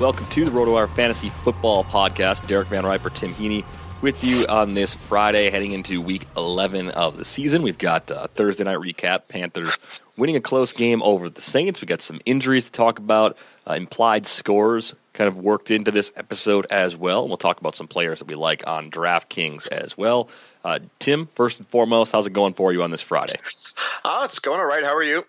Welcome to the RotoWire Fantasy Football Podcast. Derek Van Riper, Tim Heaney with you on this Friday, heading into week 11 of the season. We've got a Thursday night recap. Panthers winning a close game over the Saints. We've got some injuries to talk about, uh, implied scores kind of worked into this episode as well. We'll talk about some players that we like on DraftKings as well. Uh, Tim, first and foremost, how's it going for you on this Friday? Oh, it's going all right. How are you?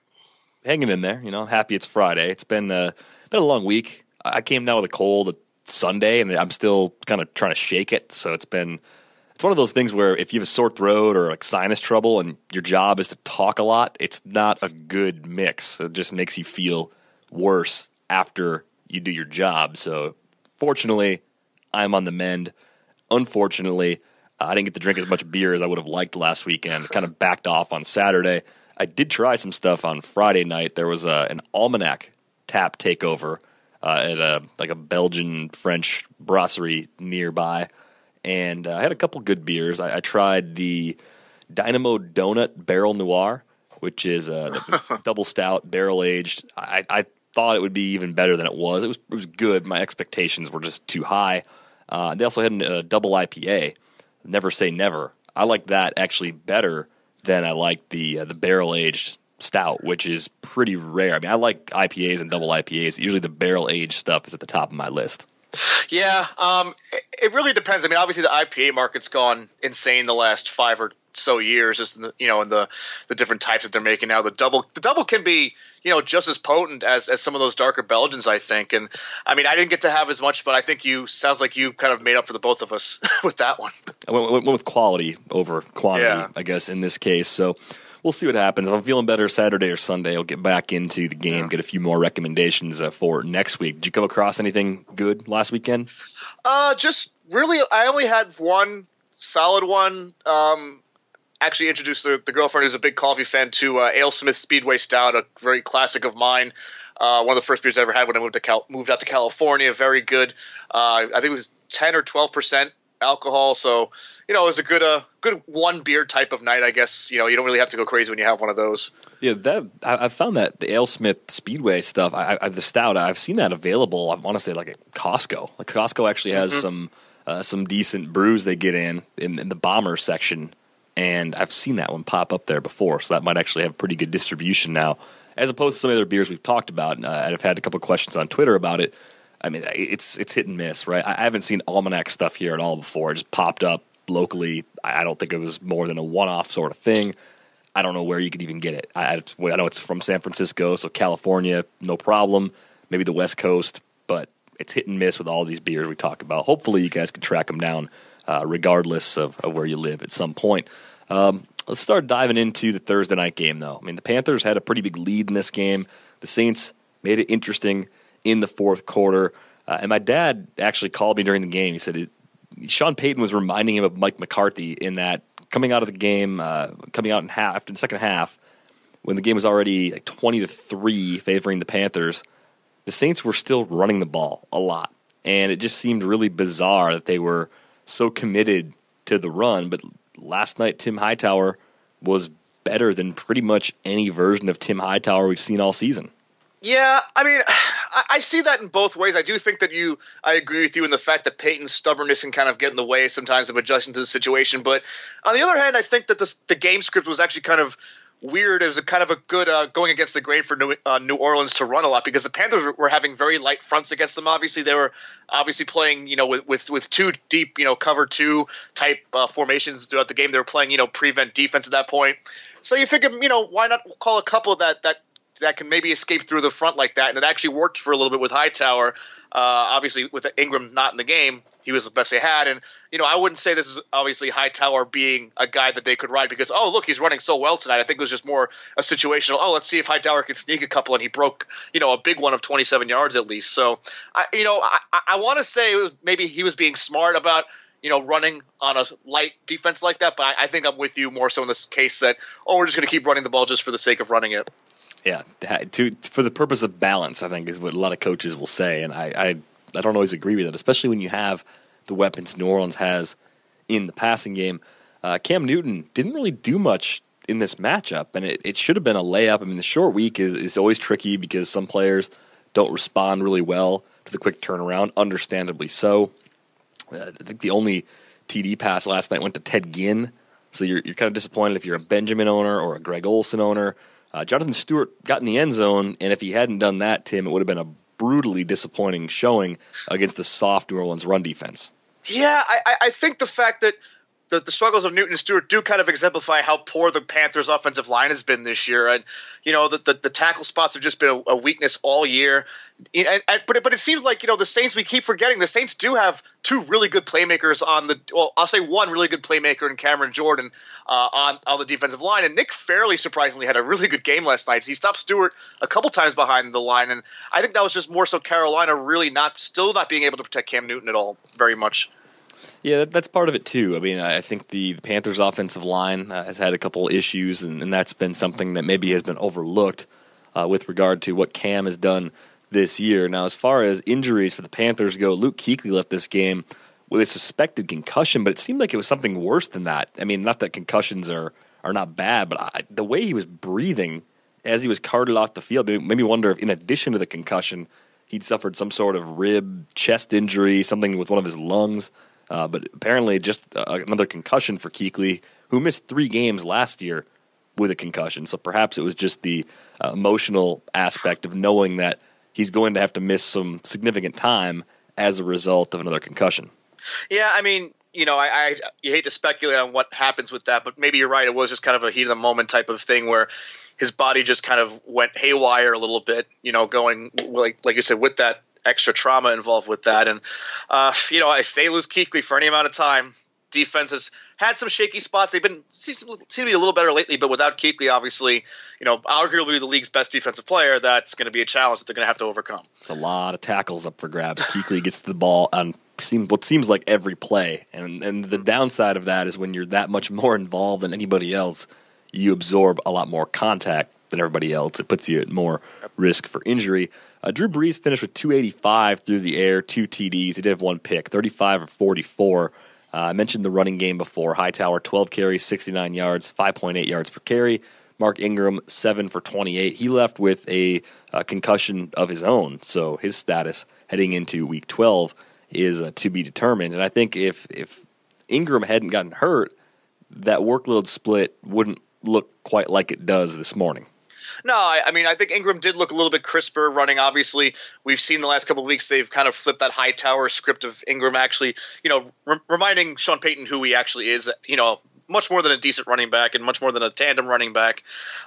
Hanging in there, you know, happy it's Friday. It's been, uh, been a long week. I came down with a cold Sunday, and I'm still kind of trying to shake it. So it's been it's one of those things where if you have a sore throat or like sinus trouble, and your job is to talk a lot, it's not a good mix. It just makes you feel worse after you do your job. So fortunately, I'm on the mend. Unfortunately, uh, I didn't get to drink as much beer as I would have liked last weekend. Kind of backed off on Saturday. I did try some stuff on Friday night. There was a, an almanac tap takeover uh, at a like a Belgian French brasserie nearby, and uh, I had a couple good beers. I, I tried the Dynamo Donut Barrel Noir, which is a double stout, barrel aged. I, I thought it would be even better than it was. It was it was good. My expectations were just too high. Uh, they also had a double IPA. Never say never. I like that actually better than I like the uh, the barrel aged stout, which is pretty rare. I mean, I like IPAs and double IPAs, but usually the barrel aged stuff is at the top of my list. Yeah, um, it, really depends. I mean, obviously the IPA market's gone insane the last five or so years, just in the, you know, in the the different types that they're making now. The double, the double can be you know just as potent as as some of those darker Belgians, I think. And I mean, I didn't get to have as much, but I think you sounds like you kind of made up for the both of us with that one. I went, went with quality over quantity, yeah. I guess, in this case. So we'll see what happens. If I'm feeling better Saturday or Sunday, I'll get back into the game, get a few more recommendations uh, for next week. Did you come across anything good last weekend? Uh, just really, I only had one solid one. Um, actually introduced the, the girlfriend who's a big coffee fan to uh, AleSmith Speedway Stout, a very classic of mine. Uh, one of the first beers I ever had when I moved to Cal- moved out to California. Very good. Uh, I think it was ten or twelve percent alcohol. So you know, it was a good uh good one beer type of night. I guess you know you don't really have to go crazy when you have one of those. Yeah, that I, I found that the AleSmith Speedway stuff, I, I, the stout, I've seen that available. I want to say like at Costco. Like Costco actually has mm-hmm. some uh, some decent brews they get in, in in the bomber section, and I've seen that one pop up there before. So that might actually have pretty good distribution now as opposed to some of the other beers we've talked about. Uh, I've had a couple questions on Twitter about it. I mean, it's it's hit and miss, right? I haven't seen almanac stuff here at all before. It just popped up locally. I don't think it was more than a one-off sort of thing. I don't know where you could even get it. I, I know it's from San Francisco, so California, no problem. Maybe the West Coast, but it's hit and miss with all these beers we talk about. Hopefully, you guys can track them down, uh, regardless of, of, where you live at some point. Um, Let's start diving into the Thursday night game, though. I mean, the Panthers had a pretty big lead in this game. The Saints made it interesting in the fourth quarter. Uh, and my dad actually called me during the game. He said Sean Payton was reminding him of Mike McCarthy in that coming out of the game, uh, coming out in half after the second half, when the game was already like twenty to three favoring the Panthers, the Saints were still running the ball a lot, and it just seemed really bizarre that they were so committed to the run, but last night Tim Hightower was better than pretty much any version of Tim Hightower we've seen all season. Yeah, I mean, I see that in both ways. I do think that you, I agree with you in the fact that Payton's stubbornness can kind of get in the way sometimes of adjusting to the situation. But on the other hand, I think that this, the game script was actually kind of weird. It was kind of a good uh, going against the grain for New, uh, New Orleans to run a lot because the Panthers were, were, having very light fronts against them. Obviously, they were obviously playing you know with with, with two deep you know cover two type uh, formations throughout the game. They were playing you know prevent defense at that point. So you figure you know why not call a couple that that that can maybe escape through the front like that, and it actually worked for a little bit with Hightower. Uh, obviously, with Ingram not in the game, he was the best they had. And you know, I wouldn't say this is obviously Hightower being a guy that they could ride because oh look, he's running so well tonight. I think it was just more a situational. Oh, let's see if Hightower can sneak a couple, and he broke you know a big one of 27 yards at least. So I you know I, I want to say maybe he was being smart about you know, running on a light defense like that. But I, I, think I'm with you more so in this case that, oh, we're just going to keep running the ball just for the sake of running it. Yeah, to for the purpose of balance, I think is what a lot of coaches will say, and I I, I don't always agree with it, especially when you have the weapons New Orleans has in the passing game. Uh, Cam Newton didn't really do much in this matchup, and it, it should have been a layup. I mean, the short week is, is always tricky because some players don't respond really well to the quick turnaround, understandably so. Uh, I think the only TD pass last night went to Ted Ginn, so you're, you're kind of disappointed if you're a Benjamin owner or a Greg Olsen owner. Uh, Jonathan Stewart got in the end zone, and if he hadn't done that, Tim, it would have been a brutally disappointing showing against the soft New Orleans run defense. Yeah, I, I think the fact that the, the struggles of Newton and Stewart do kind of exemplify how poor the Panthers' offensive line has been this year. And you know, the the, the tackle spots have just been a, a weakness all year. And, and, but it, but it seems like you know the Saints. We keep forgetting the Saints do have two really good playmakers on the. Well, I'll say one really good playmaker in Cameron Jordan uh, on on the defensive line. And Nick Fairley surprisingly had a really good game last night. He stopped Stewart a couple times behind the line, and I think that was just more so Carolina really not still not being able to protect Cam Newton at all very much. Yeah, that's part of it too. I mean, I think the, the Panthers' offensive line uh, has had a couple issues, and, and, that's been something that maybe has been overlooked uh, with regard to what Cam has done this year. Now, as far as injuries for the Panthers go, Luke Kuechly left this game with a suspected concussion, but it seemed like it was something worse than that. I mean, not that concussions are are not bad, but I, the way he was breathing as he was carted off the field made me wonder if, in addition to the concussion, he'd suffered some sort of rib, chest injury, something with one of his lungs. Uh, but apparently, just uh, another concussion for Kuechly, who missed three games last year with a concussion. So perhaps it was just the uh, emotional aspect of knowing that he's going to have to miss some significant time as a result of another concussion. Yeah, I mean, you know, I, I you hate to speculate on what happens with that, but maybe you're right. It was just kind of a heat of the moment type of thing where his body just kind of went haywire a little bit. You know, going like like you said with that extra trauma involved with that. And uh, you know, if they lose Kuechly for any amount of time, defense has had some shaky spots. They've been seem to be a little better lately, but without Kuechly, obviously, you know, arguably the league's best defensive player, that's going to be a challenge that they're going to have to overcome. It's a lot of tackles up for grabs. Kuechly gets the ball on seem, what seems like every play, and and the downside of that is when you're that much more involved than anybody else, you absorb a lot more contact than everybody else. It puts you at more risk for injury. Uh, Drew Brees finished with 285 through the air, two TDs. He did have one pick, 35 or 44. Uh, I mentioned the running game before. Hightower, 12 carries, 69 yards, 5.8 yards per carry. Mark Ingram, 7 for 28. He left with a, a concussion of his own, so his status heading into week 12 is uh, to be determined. And I think if, if Ingram hadn't gotten hurt, that workload split wouldn't look quite like it does this morning. No, I, I, mean I think Ingram did look a little bit crisper running. Obviously, we've seen the last couple of weeks they've kind of flipped that Hightower script of Ingram actually, you know, re- reminding Sean Payton who he actually is. You know, much more than a decent running back and much more than a tandem running back.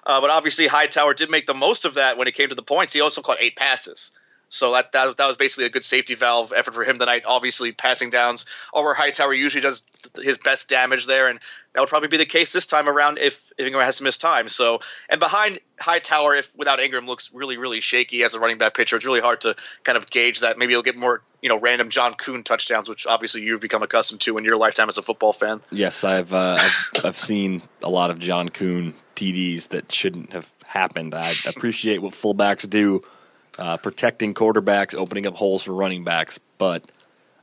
Uh, but obviously, Hightower did make the most of that when it came to the points. He also caught eight passes. So that, that that was basically a good safety valve effort for him tonight. Obviously, passing downs over Hightower usually does his best damage there, and that would probably be the case this time around if, if Ingram has to miss time. So, and behind Hightower, if without Ingram, looks really really shaky as a running back pitcher. It's really hard to kind of gauge that. Maybe he'll get more you know random John Kuhn touchdowns, which obviously you've become accustomed to in your lifetime as a football fan. Yes, I've uh, I've, I've seen a lot of John Kuhn TDs that shouldn't have happened. I appreciate what fullbacks do uh, protecting quarterbacks, opening up holes for running backs, but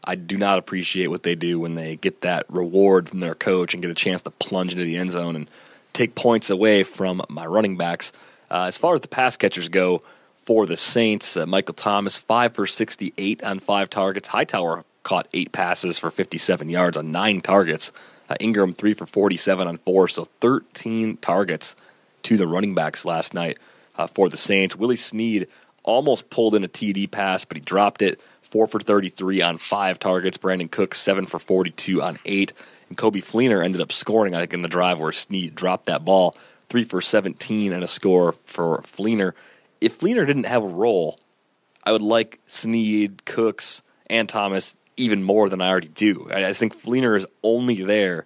I do not appreciate what they do when they get that reward from their coach and get a chance to plunge into the end zone and take points away from my running backs. Uh, as far as the pass catchers go for the Saints, uh, Michael Thomas, 5 for 68 on five targets. Hightower caught eight passes for 57 yards on nine targets. Uh, Ingram, 3 for 47 on four, so 13 targets to the running backs last night uh, for the Saints. Willie Snead, almost pulled in a TD pass, but he dropped it. Four for 33 on five targets. Brandin Cook, seven for 42 on eight. And Coby Fleener ended up scoring, I think, in the drive where Snead dropped that ball. Three for 17 and a score for Fleener. If Fleener didn't have a role, I would like Snead, Cooks, and Thomas even more than I already do. I think Fleener is only there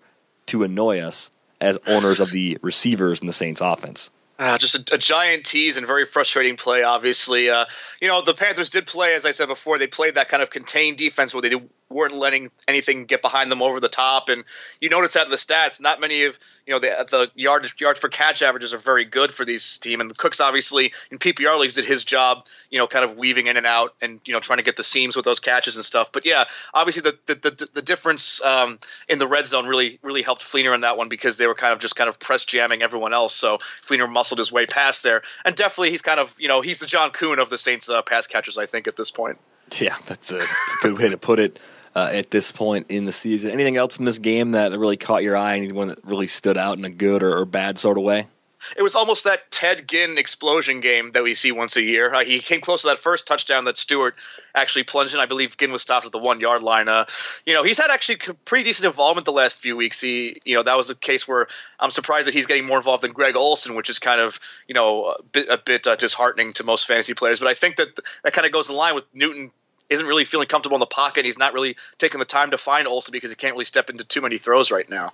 to annoy us as owners of the receivers in the Saints offense. Uh, just a, a, giant tease and very frustrating play. Obviously, uh, you know the Panthers did play, as I said before, they played that kind of contained defense where they weren't letting anything get behind them over the top. And you notice that in the stats, not many of you know the the yards yards per catch averages are very good for these team. And the Cooks obviously in PPR leagues did his job, you know, kind of weaving in and out and you know trying to get the seams with those catches and stuff. But yeah, obviously the the the, the difference um, in the red zone really really helped Fleener in that one because they were kind of just kind of press jamming everyone else. So Fleener muscled his way past there, and definitely he's kind of you know he's the John Kuhn of the Saints uh, pass catchers, I think, at this point. Yeah, that's a, that's a good way to put it uh, at this point in the season. Anything else from this game that really caught your eye? Anyone that really stood out in a good or, or bad sort of way? it was almost that Ted Ginn explosion game that we see once a year. Uh, he came close to that first touchdown that Stewart actually plunged in. I believe Ginn was stopped at the one yard line. Uh, you know, he's had actually pretty decent involvement the last few weeks. He, you know, that was a case where I'm surprised that he's getting more involved than Greg Olsen, which is kind of, you know, a bit, a bit uh, disheartening to most fantasy players. But I think that that kind of goes in line with Newton isn't really feeling comfortable in the pocket. He's not really taking the time to find Olsen because he can't really step into too many throws right now.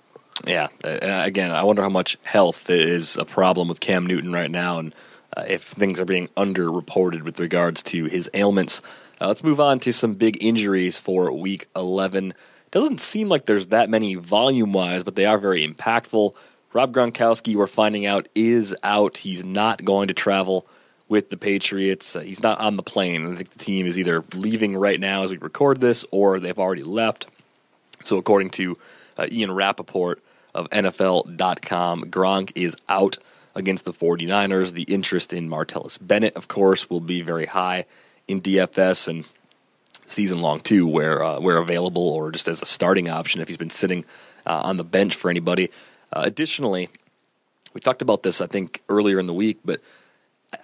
Yeah, and again, I wonder how much health is a problem with Cam Newton right now, and uh, if things are being underreported with regards to his ailments. Uh, let's move on to some big injuries for Week 11. Doesn't seem like there's that many volume wise, but they are very impactful. Rob Gronkowski, we're finding out, is out. He's not going to travel with the Patriots. Uh, he's not on the plane. I think the team is either leaving right now as we record this, or they've already left. So, according to uh, Ian Rapoport of NFL.com. Gronk is out against the 49ers. The interest in Martellus Bennett, of course, will be very high in DFS and season long too, where uh, where available or just as a starting option if he's been sitting uh, on the bench for anybody. Uh, additionally, we talked about this I think earlier in the week, but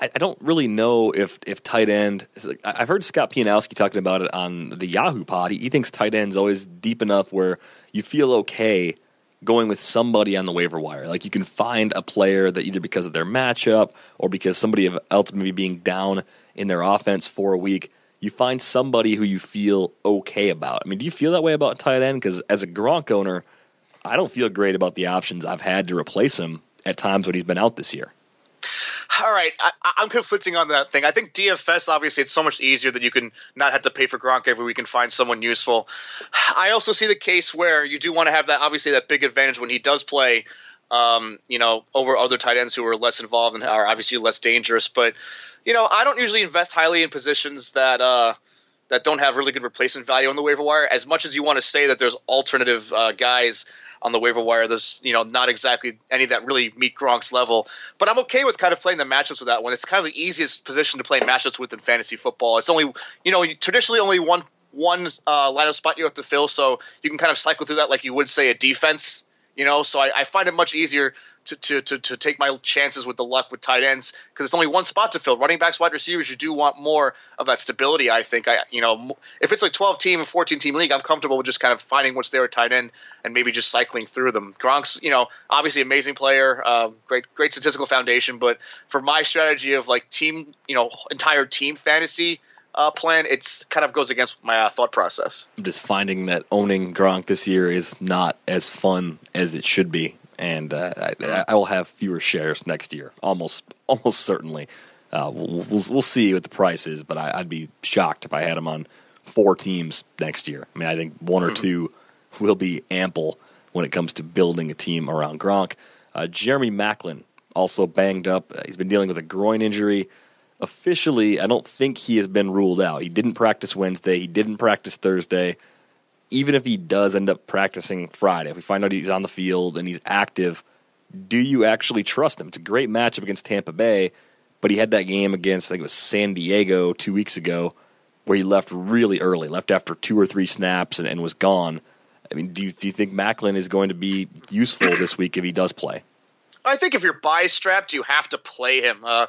I, I don't really know if if tight end. I've heard Scott Pianowski talking about it on the Yahoo Pod. He, he thinks tight end's always deep enough where you feel okay going with somebody on the waiver wire. Like you can find a player that either because of their matchup or because somebody else maybe being down in their offense for a week, you find somebody who you feel okay about. I mean, do you feel that way about tight end? Because as a Gronk owner, I don't feel great about the options I've had to replace him at times when he's been out this year all right, I, am conflicting on that thing. I think DFS obviously it's so much easier that you can not have to pay for Gronk every week and find someone useful. I also see the case where you do want to have that obviously that big advantage when he does play um, you know, over other tight ends who are less involved and are obviously less dangerous. But you know, I don't usually invest highly in positions that uh, that don't have really good replacement value on the waiver wire. As much as you want to say that there's alternative uh, guys on the waiver wire, there's you know not exactly any that really meet Gronk's level. But I'm okay with kind of playing the matchups with that one. It's kind of the easiest position to play matchups with in fantasy football. It's only you know traditionally only one one uh, lineup spot you have to fill, so you can kind of cycle through that like you would say a defense. You know, so I, I find it much easier to, to, to, take my chances with the luck with tight ends because it's only one spot to fill. Running backs, wide receivers, you do want more of that stability. I think I you know if it's like 12 team, 14 team league, I'm comfortable with just kind of finding what's there at tight end and maybe just cycling through them. Gronk's you know obviously amazing player, uh, great great statistical foundation, but for my strategy of like team you know entire team fantasy. Uh, plan, it's kind of goes against my uh, thought process. I'm just finding that owning Gronk this year is not as fun as it should be and uh, I, I, will have fewer shares next year, almost almost certainly. Uh, we'll, we'll, we'll see what the price is, but I, would be shocked if I had him on four teams next year. I mean, I think one or hmm. two will be ample when it comes to building a team around Gronk. Uh, Jeremy Maclin also banged up. He's been dealing with a groin injury. Officially, I don't think he has been ruled out. He didn't practice Wednesday. He didn't practice Thursday even if he does end up practicing Friday, if we find out he's on the field and he's active, do you actually trust him? It's a great matchup against Tampa Bay, but he had that game against I think it was San Diego two weeks ago where he left really early, left after two or three snaps and, and was gone. I mean, do you, do you think Maclin is going to be useful this week if he does play? I think if you're bye strapped, you have to play him. Uh,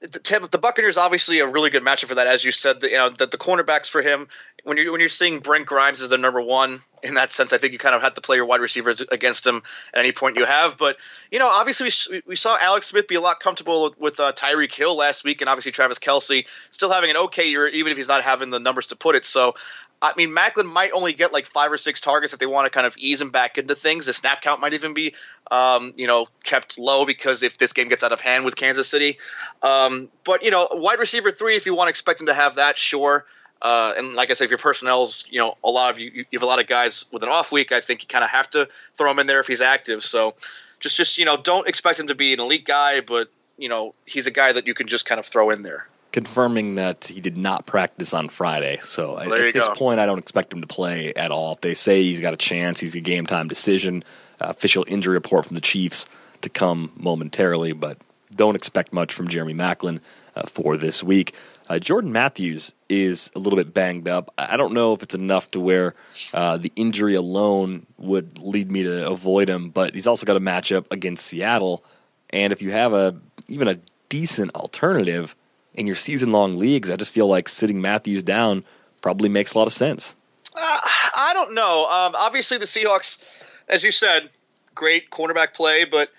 the, the Buccaneers obviously a really good matchup for that, as you said. The, you know that the cornerbacks for him when you're when you're seeing Brent Grimes as the number one in that sense, I think you kind of have to play your wide receivers against him at any point you have. But you know, obviously we, we saw Alex Smith be a lot comfortable with uh, Tyreek Hill last week, and obviously Travis Kelce still having an okay year, even if he's not having the numbers to put it. So I mean, Maclin might only get like five or six targets if they want to kind of ease him back into things. The snap count might even be, um, you know, kept low because if this game gets out of hand with Kansas City. Um, but you know, wide receiver three, if you want to expect him to have that, sure. Uh, and like I said, if your personnel's, you know, a lot of you, you have a lot of guys with an off week. I think you kind of have to throw him in there if he's active. So just, just you know, don't expect him to be an elite guy, but you know, he's a guy that you can just kind of throw in there confirming that he did not practice on Friday. So well, at this go. point, I don't expect him to play at all. If they say he's got a chance, he's a game time decision. Uh, official injury report from the Chiefs to come momentarily, but don't expect much from Jeremy Maclin uh, for this week. Uh, Jordan Matthews is a little bit banged up. I don't know if it's enough to where uh, the injury alone would lead me to avoid him, but he's also got a matchup against Seattle. And if you have a even a decent alternative, in your season long leagues, I just feel like sitting Matthews down probably makes a lot of sense. Uh, I don't know. Um, obviously, the Seahawks, as you said, great cornerback play, but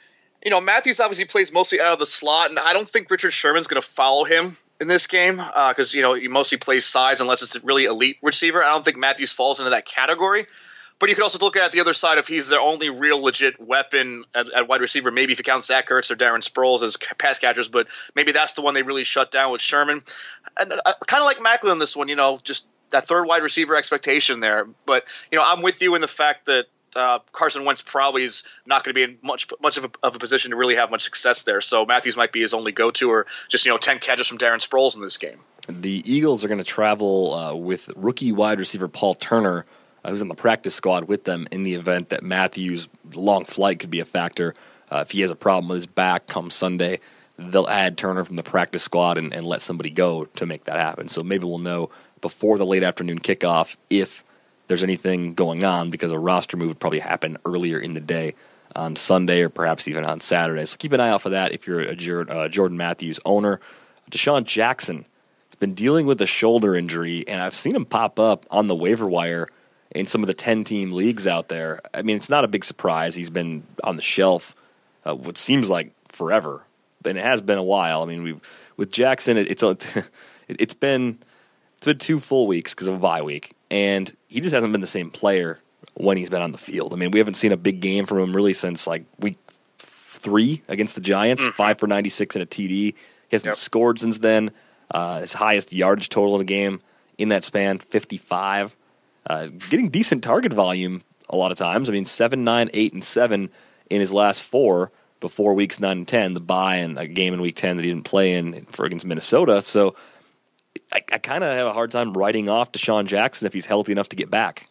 you know Matthews obviously plays mostly out of the slot, and I don't think Richard Sherman's going to follow him in this game because uh, you know he mostly plays size unless it's a really elite receiver. I don't think Matthews falls into that category. But you could also look at the other side if he's their only real legit weapon at, at wide receiver. Maybe if you count Zach Ertz or Darren Sproles as pass catchers, but maybe that's the one they really shut down with Sherman. And uh, kind of like Maclin this one, you know, just that third wide receiver expectation there. But you know, I'm with you in the fact that uh, Carson Wentz probably is not going to be in much much of a, of a, position to really have much success there. So Matthews might be his only go-to, or just you know ten catches from Darren Sproles in this game. The Eagles are going to travel uh, with rookie wide receiver Paul Turner uh, who's on the practice squad with them in the event that Matthews' long flight could be a factor. Uh, if he has a problem with his back come Sunday, they'll add Turner from the practice squad and, and let somebody go to make that happen. So maybe we'll know before the late afternoon kickoff if there's anything going on because a roster move would probably happen earlier in the day on Sunday or perhaps even on Saturday. So keep an eye out for that if you're a uh, Jordan Matthews owner. DeSean Jackson has been dealing with a shoulder injury, and I've seen him pop up on the waiver wire in some of the 10 team leagues out there. I mean, it's not a big surprise. He's been on the shelf uh, what seems like forever, and it has been a while. I mean, we've with Jackson, it, it's it's been it's been two full weeks because of a bye week, and he just hasn't been the same player when he's been on the field. I mean, we haven't seen a big game from him really since like week three against the Giants, mm. five for 96 and a TD. He hasn't yep. scored since then. Uh, his highest yardage total in a game in that span, 55 uh, getting decent target volume a lot of times. I mean, seven, nine, eight, and seven in his last four before weeks nine and ten, the bye and a game in week ten that he didn't play in for against Minnesota. So I, I kind of have a hard time writing off DeSean Jackson if he's healthy enough to get back.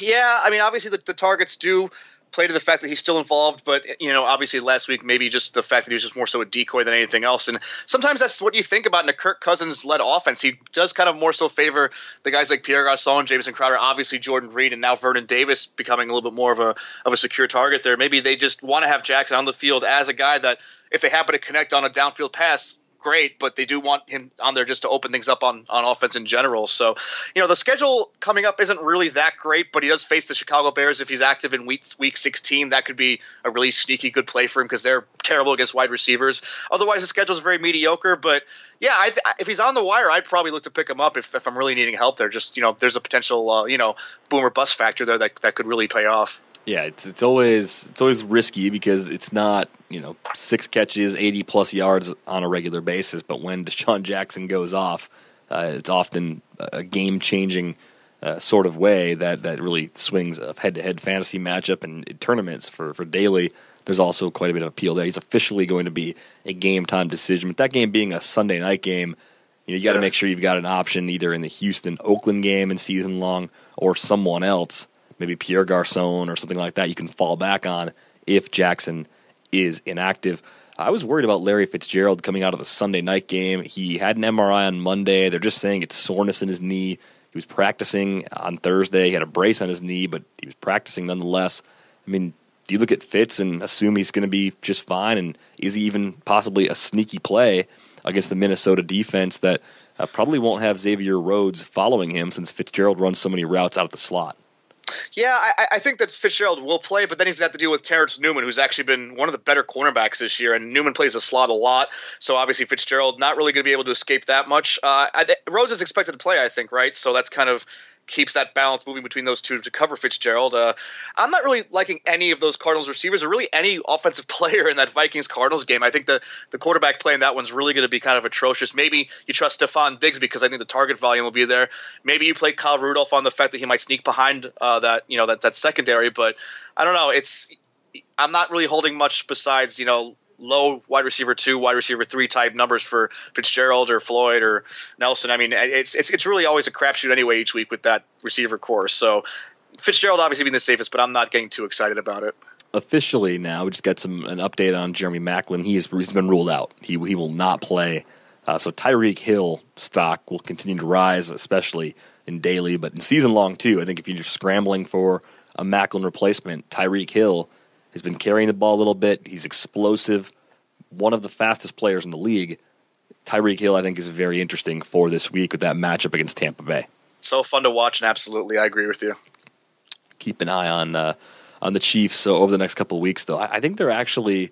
Yeah, I mean, obviously the, the targets do play to the fact that he's still involved, but you know, obviously last week maybe just the fact that he was just more so a decoy than anything else. And sometimes that's what you think about in a Kirk Cousins led offense. He does kind of more so favor the guys like Pierre Garcon, Jamison Crowder, obviously Jordan Reed, and now Vernon Davis becoming a little bit more of a of a secure target there. Maybe they just want to have Jackson on the field as a guy that if they happen to connect on a downfield pass, great, but they do want him on there just to open things up on, on offense in general. So, you know, the schedule coming up isn't really that great, but he does face the Chicago Bears if he's active in week week 16. That could be a really sneaky good play for him because they're terrible against wide receivers. Otherwise, the schedule is very mediocre, but yeah, I th- if he's on the wire, I'd probably look to pick him up if, if I'm really needing help there. Just, you know, there's a potential, uh, you know, boomer bust factor there that, that could really pay off. Yeah, it's it's always it's always risky because it's not you know six catches, eighty plus yards on a regular basis. But when DeSean Jackson goes off, uh, it's often a game changing uh, sort of way that that really swings a head to head fantasy matchup and tournaments for for daily. There's also quite a bit of appeal there. He's officially going to be a game time decision. but that game being a Sunday night game, you know you got to make sure you've got an option either in the Houston Oakland game and season long or someone else maybe Pierre Garcon or something like that you can fall back on if Jackson is inactive. I was worried about Larry Fitzgerald coming out of the Sunday night game. He had an MRI on Monday. They're just saying it's soreness in his knee. He was practicing on Thursday. He had a brace on his knee, but he was practicing nonetheless. I mean, do you look at Fitz and assume he's going to be just fine? And is he even possibly a sneaky play against the Minnesota defense that uh, probably won't have Xavier Rhodes following him since Fitzgerald runs so many routes out of the slot? Yeah, I, I, think that Fitzgerald will play, but then he's got to deal with Terrence Newman, who's actually been one of the better cornerbacks this year, and Newman plays the slot a lot. So obviously Fitzgerald not really going to be able to escape that much. Uh, I, Rhodes is expected to play, I think, right? So that's kind of keeps that balance moving between those two to cover Fitzgerald. Uh, I'm not really liking any of those Cardinals receivers or really any offensive player in that Vikings Cardinals game. I think the, the quarterback play in that one's really going to be kind of atrocious. Maybe you trust Stefon Diggs because I think the target volume will be there. Maybe you play Kyle Rudolph on the fact that he might sneak behind uh, that you know that that secondary, but I don't know. It's I'm not really holding much besides you know low wide receiver two, wide receiver three type numbers for Fitzgerald or Floyd or Nelson. I mean, it's it's, it's really always a crapshoot anyway each week with that receiver course. So Fitzgerald obviously being the safest, but I'm not getting too excited about it. Officially now, we just got some an update on Jeremy Maclin. He's he's been ruled out. He he will not play. Uh, so Tyreek Hill stock will continue to rise, especially in daily, but in season long too. I think if you're scrambling for a Maclin replacement, Tyreek Hill has been carrying the ball a little bit. He's explosive, one of the fastest players in the league. Tyreek Hill, I think, is very interesting for this week with that matchup against Tampa Bay. So fun to watch, and absolutely, I agree with you. Keep an eye on uh, on the Chiefs so over the next couple of weeks, though. I, I think they're actually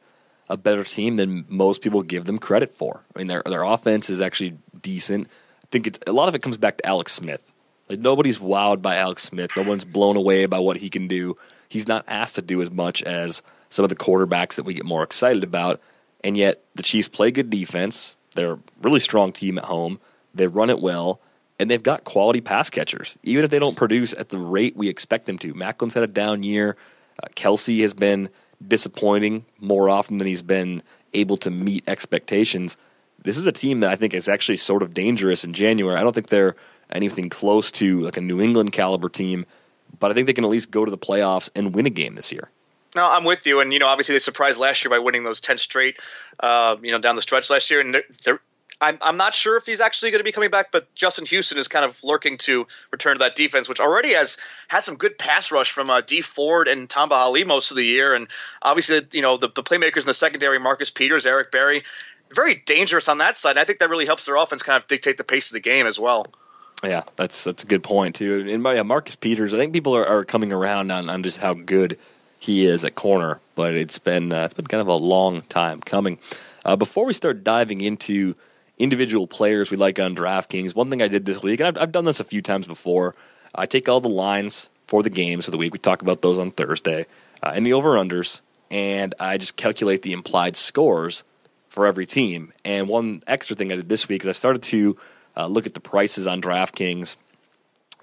a better team than most people give them credit for. I mean, their their offense is actually decent. I think it's, a lot of it comes back to Alex Smith. Like nobody's wowed by Alex Smith. No one's blown away by what he can do he's not asked to do as much as some of the quarterbacks that we get more excited about. And yet the Chiefs play good defense. They're a really strong team at home. They run it well, and they've got quality pass catchers, even if they don't produce at the rate we expect them to. Maclin's had a down year. Uh, Kelce has been disappointing more often than he's been able to meet expectations. This is a team that I think is actually sort of dangerous in January. I don't think they're anything close to like a New England caliber team, but I think they can at least go to the playoffs and win a game this year. No, I'm with you, and you know, obviously they surprised last year by winning those ten straight, uh, you know, down the stretch last year, and they're, they're I'm, I'm not sure if he's actually going to be coming back, but Justin Houston is kind of lurking to return to that defense, which already has had some good pass rush from uh, Dee Ford and Tamba Hali most of the year. And obviously, you know, the, the playmakers in the secondary, Marcus Peters, Eric Berry, very dangerous on that side. And I think that really helps their offense kind of dictate the pace of the game as well. Yeah, that's that's a good point too. And yeah, Marcus Peters, I think people are, are coming around on, on just how good he is at corner, but it's been uh, it's been kind of a long time coming. Uh, before we start diving into individual players we like on DraftKings, one thing I did this week, and I've, I've done this a few times before, I take all the lines for the games of the week. We talk about those on Thursday uh, and the over unders, and I just calculate the implied scores for every team. And one extra thing I did this week is I started to uh, look at the prices on DraftKings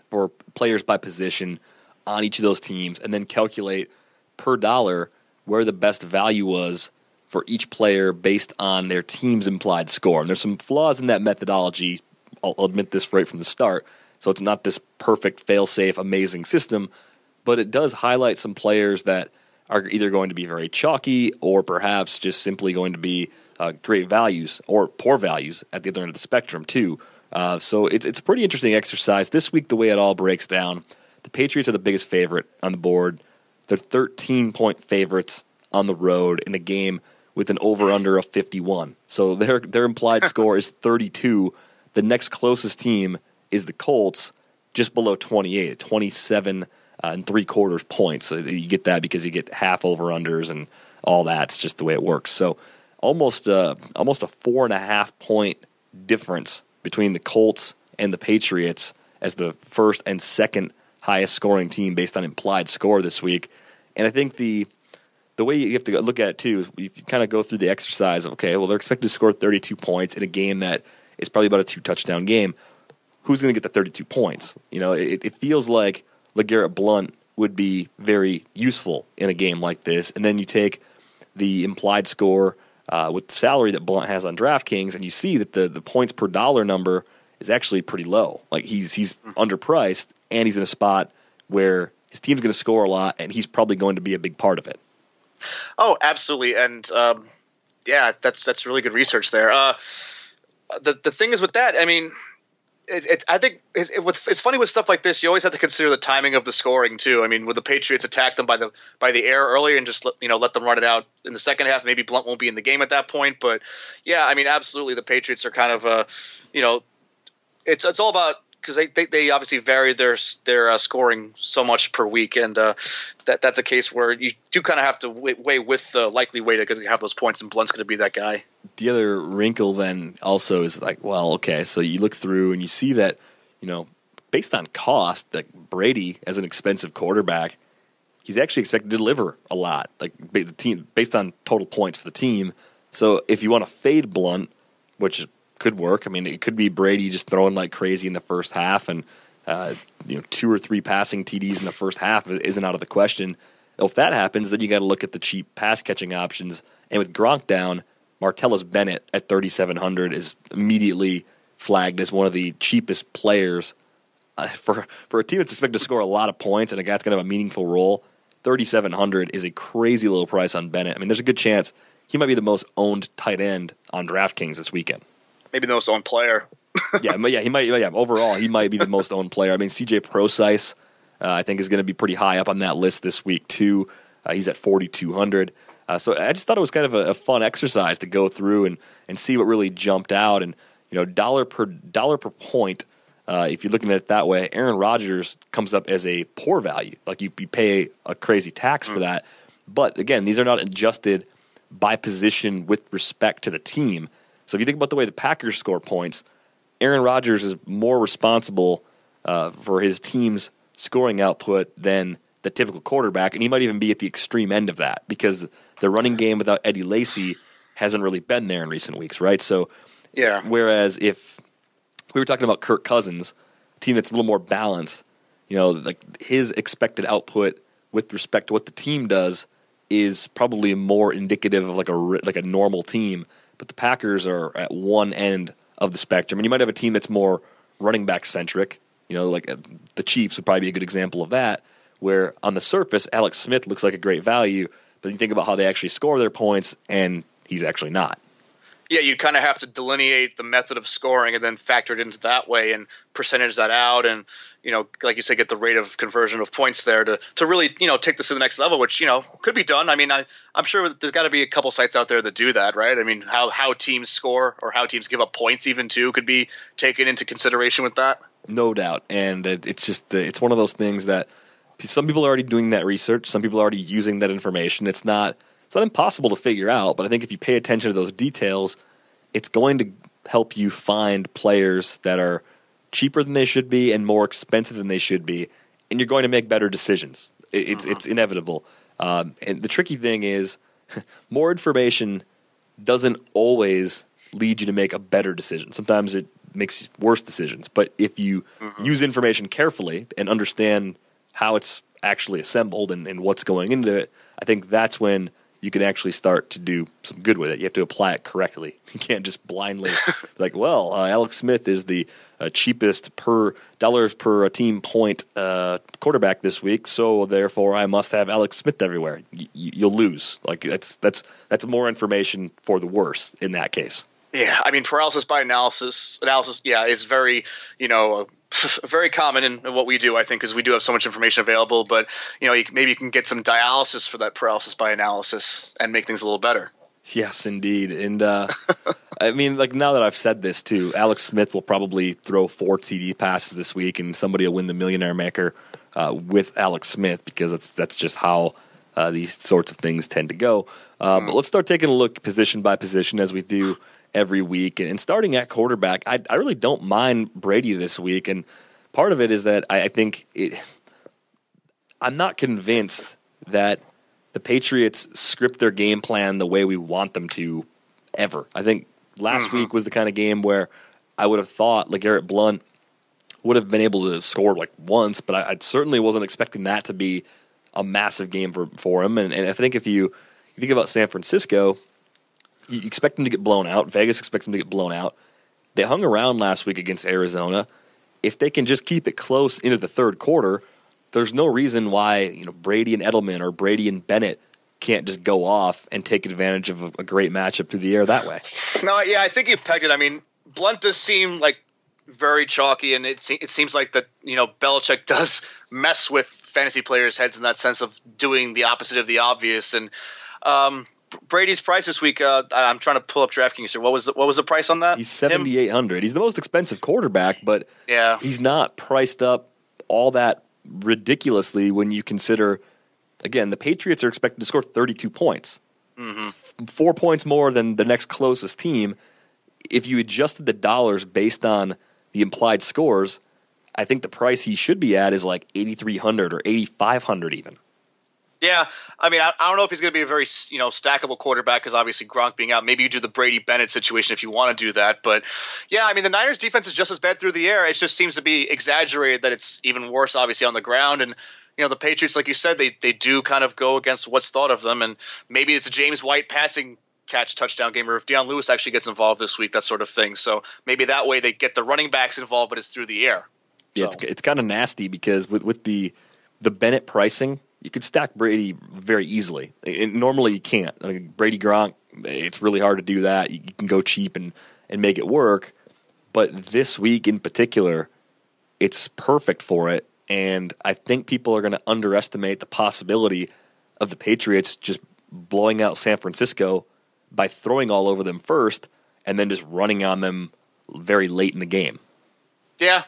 for players by position on each of those teams, and then calculate per dollar where the best value was for each player based on their team's implied score. And there's some flaws in that methodology. I'll admit this right from the start. So it's not this perfect, fail-safe, amazing system, but it does highlight some players that are either going to be very chalky or perhaps just simply going to be uh, great values or poor values at the other end of the spectrum too. Uh, so it's it's a pretty interesting exercise this week. The way it all breaks down, the Patriots are the biggest favorite on the board. They're 13 point favorites on the road in a game with an over under of 51. So their their implied score is 32. The next closest team is the Colts, just below 28, 27 uh, and three quarters points. So you get that because you get half over unders and all that. It's just the way it works. So almost uh, almost a four and a half point difference between the Colts and the Patriots as the first and second highest scoring team based on implied score this week. And I think the the way you have to look at it too, if you kind of go through the exercise of okay, well they're expected to score 32 points in a game that is probably about a two touchdown game. Who's going to get the 32 points? You know, it, it feels like LeGarrette Blunt would be very useful in a game like this. And then you take the implied score uh, with the salary that Blunt has on DraftKings, and you see that the, the points per dollar number is actually pretty low. Like he's he's underpriced, and he's in a spot where his team's going to score a lot, and he's probably going to be a big part of it. Oh, absolutely, and um, yeah, that's that's really good research there. Uh, the the thing is with that, I mean, it, it, I think it, it, it's funny with stuff like this. You always have to consider the timing of the scoring too. I mean, would the Patriots attack them by the by the air early and just let, you know let them run it out in the second half? Maybe Blunt won't be in the game at that point. But yeah, I mean, absolutely, the Patriots are kind of uh, you know, it's it's all about because they, they, they obviously vary their their uh, scoring so much per week, and uh, that that's a case where you do kind of have to weigh, with the likely way to have those points, and Blunt's going to be that guy. The other wrinkle then also is like, well, okay, so you look through and you see that you know based on cost, that Brady as an expensive quarterback, he's actually expected to deliver a lot, like the team based on total points for the team. So if you want to fade Blunt, which could work. I mean, it could be Brady just throwing like crazy in the first half, and uh, you know, two or three passing TDs in the first half isn't out of the question. If that happens, then you got to look at the cheap pass catching options. And with Gronk down, Martellus Bennett at 3,700 is immediately flagged as one of the cheapest players uh, for for a team that's expected to score a lot of points and a guy that's going to have a meaningful role. 3,700 is a crazy low price on Bennett. I mean, there's a good chance he might be the most owned tight end on DraftKings this weekend maybe the most owned player. yeah, yeah, he might. Yeah, overall, he might be the most owned player. I mean, CJ Prosise, uh, I think, is going to be pretty high up on that list this week too. Uh, he's at forty two hundred. Uh, so I just thought it was kind of a, a, fun exercise to go through and and see what really jumped out. And you know, dollar per dollar per point. Uh, if you're looking at it that way, Aaron Rodgers comes up as a poor value. Like you, you pay a crazy tax mm. for that. But again, these are not adjusted by position with respect to the team. So if you think about the way the Packers score points, Aaron Rodgers is more responsible uh, for his team's scoring output than the typical quarterback, and he might even be at the extreme end of that because the running game without Eddie Lacy hasn't really been there in recent weeks, right? So, yeah. Whereas if we were talking about Kirk Cousins, a team that's a little more balanced, you know, like his expected output with respect to what the team does is probably more indicative of like a like a normal team but the Packers are at one end of the spectrum. And you might have a team that's more running back centric. You know, like uh, the Chiefs would probably be a good example of that, where on the surface, Alex Smith looks like a great value, but you think about how they actually score their points, and he's actually not yeah, you kind of have to delineate the method of scoring and then factor it into that way and percentage that out and you know, like you said, get the rate of conversion of points there to to really you know take this to the next level, which you know could be done. I mean, I I'm sure there's got to be a couple sites out there that do that, right? I mean, how how teams score or how teams give up points even too could be taken into consideration with that. No doubt, and it's just it's one of those things that some people are already doing that research. Some people are already using that information. It's not it's not impossible to figure out, but I think if you pay attention to those details, it's going to help you find players that are cheaper than they should be and more expensive than they should be, and you're going to make better decisions. It's uh-huh. it's inevitable. Um, and the tricky thing is, more information doesn't always lead you to make a better decision. Sometimes it makes worse decisions. But if you uh-huh. use information carefully and understand how it's actually assembled and, and what's going into it, I think that's when you can actually start to do some good with it. You have to apply it correctly. You can't just blindly like, well, uh, Alex Smith is the uh, cheapest per dollars per team point uh, quarterback this week, so therefore I must have Alex Smith everywhere. Y- you'll lose. Like that's that's that's more information for the worse in that case. Yeah, I mean paralysis by analysis. Analysis, yeah, is very you know very common in what we do. I think because we do have so much information available. But you know, you, maybe you can get some dialysis for that paralysis by analysis and make things a little better. Yes, indeed. And uh, I mean, like now that I've said this too, Alex Smith will probably throw four TD passes this week, and somebody will win the Millionaire Maker uh, with Alex Smith because that's that's just how uh, these sorts of things tend to go. Uh, mm. But let's start taking a look position by position as we do every week. And, and starting at quarterback, I, I, really don't mind Brady this week. And part of it is that I, I think it, I'm not convinced that the Patriots script their game plan the way we want them to ever. I think last mm-hmm. week was the kind of game where I would have thought LeGarrette Blunt would have been able to score like once, but I, I, certainly wasn't expecting that to be a massive game for, for him. And, and I think if you, if you think about San Francisco, you expect them to get blown out. Vegas expects them to get blown out. They hung around last week against Arizona. If they can just keep it close into the third quarter – there's no reason why you know Brady and Edelman or Brady and Bennett can't just go off and take advantage of a, great matchup through the air that way. No, yeah, I think you pegged it. I mean, Blunt does seem like very chalky, and it it seems like that you know Belichick does mess with fantasy players' heads in that sense of doing the opposite of the obvious. And um, Brady's price this week, uh, I'm trying to pull up DraftKings here. What was the, what was the price on that? He's seventy eight hundred. He's the most expensive quarterback, but yeah, he's not priced up all that ridiculously when you consider, again, the Patriots are expected to score 32 points, mm-hmm. four points more than the next closest team. If you adjusted the dollars based on the implied scores, I think the price he should be at is like 8,300 or 8,500 even. Yeah, I mean, I, I, don't know if he's going to be a very you know stackable quarterback because obviously Gronk being out. Maybe you do the Brady Bennett situation if you want to do that. But yeah, I mean, the Niners' defense is just as bad through the air. It just seems to be exaggerated that it's even worse, obviously, on the ground. And you know, the Patriots, like you said, they they do kind of go against what's thought of them. And maybe it's a James White passing catch touchdown game, or if Dion Lewis actually gets involved this week, that sort of thing. So maybe that way they get the running backs involved, but it's through the air. Yeah, it's it's kind of nasty because with with the the Bennett pricing you could stack Brady very easily. And normally you can't. I mean, Brady Gronk, it's really hard to do that. You can go cheap and, and make it work. But this week in particular, it's perfect for it. And I think people are going to underestimate the possibility of the Patriots just blowing out San Francisco by throwing all over them first and then just running on them very late in the game. Yeah,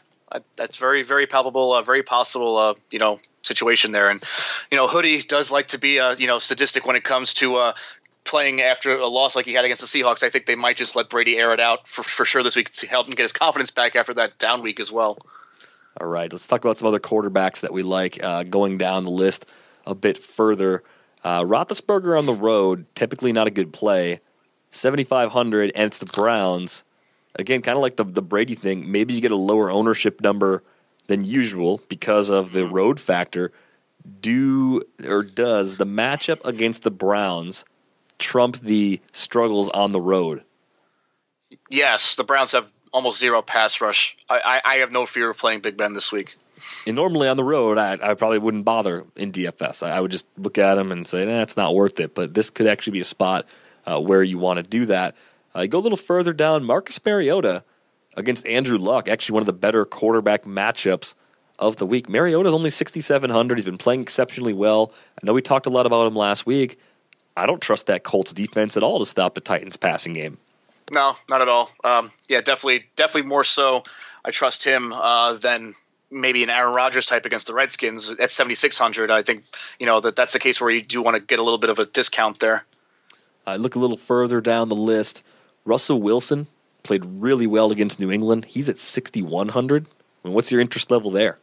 that's very, very palpable, uh, very possible, uh, you know, situation there. And you know, Hoodie does like to be uh, you know sadistic when it comes to uh, playing after a loss like he had against the Seahawks. I think they might just let Brady air it out for for sure this week to help him get his confidence back after that down week as well. All right, let's talk about some other quarterbacks that we like uh, going down the list a bit further. Uh, Roethlisberger on the road, typically not a good play. 7,500, and it's the Browns. Again, kind of like the, the Brady thing. Maybe you get a lower ownership number than usual because of the road factor. Do or does the matchup against the Browns trump the struggles on the road? Yes, the Browns have almost zero pass rush. I, I, I have no fear of playing Big Ben this week. And normally on the road, I, I probably wouldn't bother in DFS. I, I, would just look at them and say, "Nah, it's not worth it." But this could actually be a spot uh, where you want to do that. Uh, go a little further down. Marcus Mariota against Andrew Luck, actually one of the better quarterback matchups of the week. Mariota's only 6,700. He's been playing exceptionally well. I know we talked a lot about him last week. I don't trust that Colts defense at all to stop the Titans passing game. No, not at all. Um, yeah, definitely, definitely more so. I trust him uh, than maybe an Aaron Rodgers type against the Redskins at 7,600. I think you know that that's the case where you do want to get a little bit of a discount there. I look a little further down the list. Russell Wilson played really well against New England. He's at 6,100. I mean, what's your interest level there?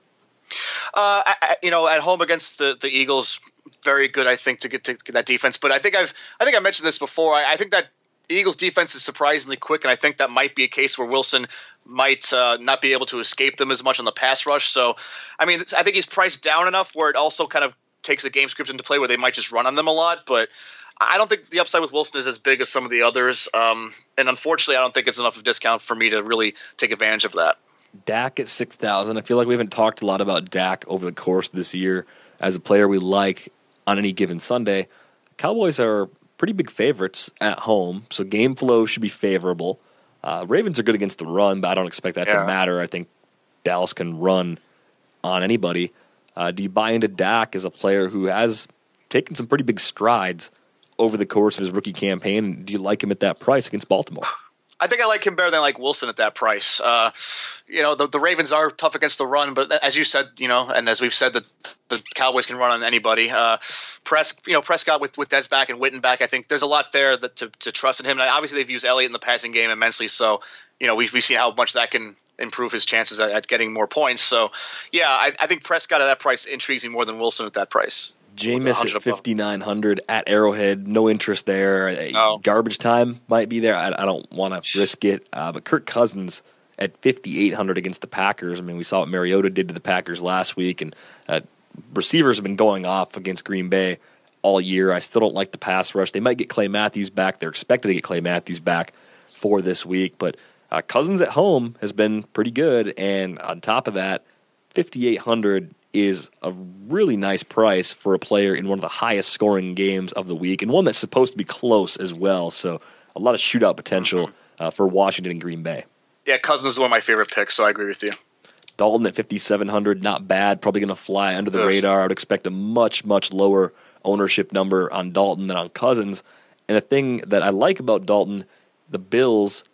Uh, I, you know, at home against the, the Eagles, very good. I think to get to get that defense. But I think I've I think I mentioned this before. I, I think that Eagles defense is surprisingly quick, and I think that might be a case where Wilson might uh, not be able to escape them as much on the pass rush. So, I mean, I think he's priced down enough where it also kind of takes the game script into play where they might just run on them a lot. But I don't think the upside with Wilson is as big as some of the others. Um, and unfortunately, I don't think it's enough of a discount for me to really take advantage of that. Dak at 6,000. I feel like we haven't talked a lot about Dak over the course of this year as a player we like on any given Sunday. Cowboys are pretty big favorites at home, so game flow should be favorable. Uh, Ravens are good against the run, but I don't expect that yeah. to matter. I think Dallas can run on anybody. Uh, do you buy into Dak as a player who has taken some pretty big strides over the course of his rookie campaign? Do you like him at that price against Baltimore? I think I like him better than like Wilson at that price. Uh, you know, the, the Ravens are tough against the run, but as you said, you know, and as we've said, that the Cowboys can run on anybody. Uh, Press, you know, Prescott with with Dez back and Witten back, I think there's a lot there that to, to trust in him. And obviously, they've used Elliott in the passing game immensely, so you know we've we've seen how much that can improve his chances at, at getting more points. So, yeah, I, I think Prescott at that price intrigues me more than Wilson at that price. Jameis at 5,900 at Arrowhead. No interest there. No. Garbage time might be there. I, I don't want to risk it. Uh, but Kirk Cousins at 5,800 against the Packers. I mean, we saw what Mariota did to the Packers last week, and uh, receivers have been going off against Green Bay all year. I still don't like the pass rush. They might get Clay Matthews back. They're expected to get Clay Matthews back for this week, but uh, Cousins at home has been pretty good. And on top of that, 5,800 is a really nice price for a player in one of the highest scoring games of the week and one that's supposed to be close as well. So a lot of shootout potential mm-hmm. uh, for Washington and Green Bay. Yeah, Cousins is one of my favorite picks, so I agree with you. Dalton at 5,700, not bad. Probably going to fly under the yes. radar. I would expect a much, much lower ownership number on Dalton than on Cousins. And the thing that I like about Dalton, the Bills,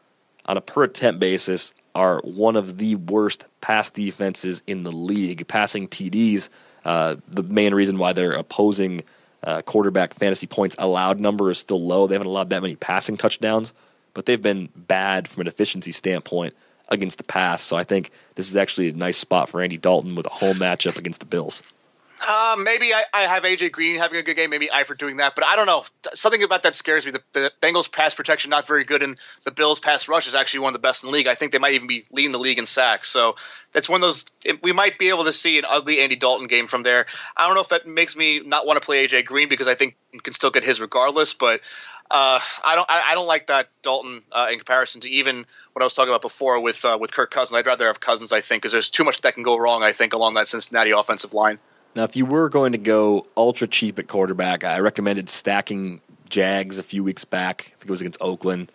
on a per attempt basis, are one of the worst pass defenses in the league. Passing TDs, uh, the main reason why their opposing uh, quarterback fantasy points allowed number is still low. They haven't allowed that many passing touchdowns, but they've been bad from an efficiency standpoint against the pass. So I think this is actually a nice spot for Andy Dalton with a home matchup against the Bills. Uh, maybe I, I, have AJ Green having a good game. Maybe Eifert doing that, but I don't know. Something about that scares me. The, the, Bengals pass protection not very good, and the Bills pass rush is actually one of the best in the league. I think they might even be leading the league in sacks. So that's one of those. It, we might be able to see an ugly Andy Dalton game from there. I don't know if that makes me not want to play AJ Green because I think you can still get his regardless. But uh, I don't. I, I, don't like that Dalton uh, in comparison to even what I was talking about before with uh, with Kirk Cousins. I'd rather have Cousins. I think because there's too much that can go wrong. I think along that Cincinnati offensive line. Now, if you were going to go ultra cheap at quarterback, I recommended stacking Jags a few weeks back. I think it was against Oakland.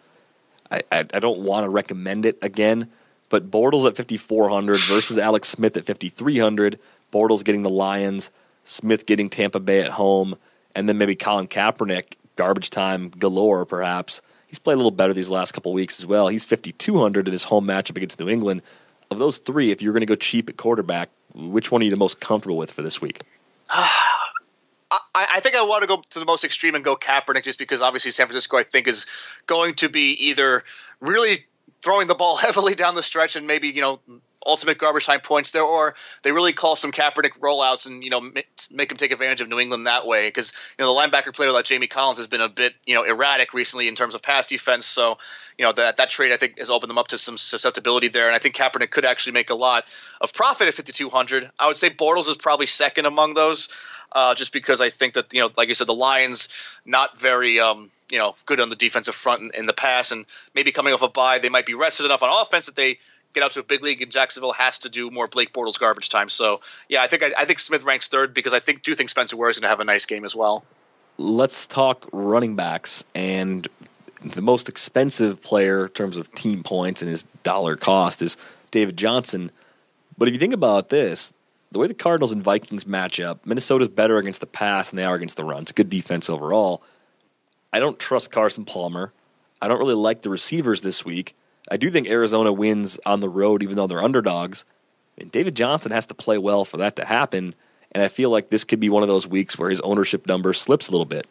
I, I, I don't want to recommend it again, but Bortles at 5,400 versus Alex Smith at 5,300. Bortles getting the Lions, Smith getting Tampa Bay at home, and then maybe Colin Kaepernick, garbage time galore, perhaps. He's played a little better these last couple weeks as well. He's 5,200 in his home matchup against New England. Of those three, if you're going to go cheap at quarterback, which one are you the most comfortable with for this week? I, I, think I want to go to the most extreme and go Kaepernick just because obviously San Francisco I think is going to be either really throwing the ball heavily down the stretch and maybe you know ultimate garbage time points there, or they really call some Kaepernick rollouts and you know make him take advantage of New England that way. Because you know the linebacker player like Jamie Collins has been a bit you know erratic recently in terms of pass defense. So you know that that trade I think has opened them up to some susceptibility there, and I think Kaepernick could actually make a lot of profit at 5200. I would say Bortles is probably second among those, uh, just because I think that you know like I said the Lions not very. Um, you know, good on the defensive front in, in the past, and maybe coming off a bye, they might be rested enough on offense that they get out to a big league in Jacksonville has to do more Blake Bortles garbage time. So yeah, I think I, I think Smith ranks third because I think do think Spencer Ware is going to have a nice game as well. Let's talk running backs and the most expensive player in terms of team points and his dollar cost is David Johnson. But if you think about this, the way the Cardinals and Vikings match up, Minnesota's better against the pass than they are against the run. It's good defense overall. I don't trust Carson Palmer. I don't really like the receivers this week. I do think Arizona wins on the road, even though they're underdogs. And David Johnson has to play well for that to happen. And I feel like this could be one of those weeks where his ownership number slips a little bit.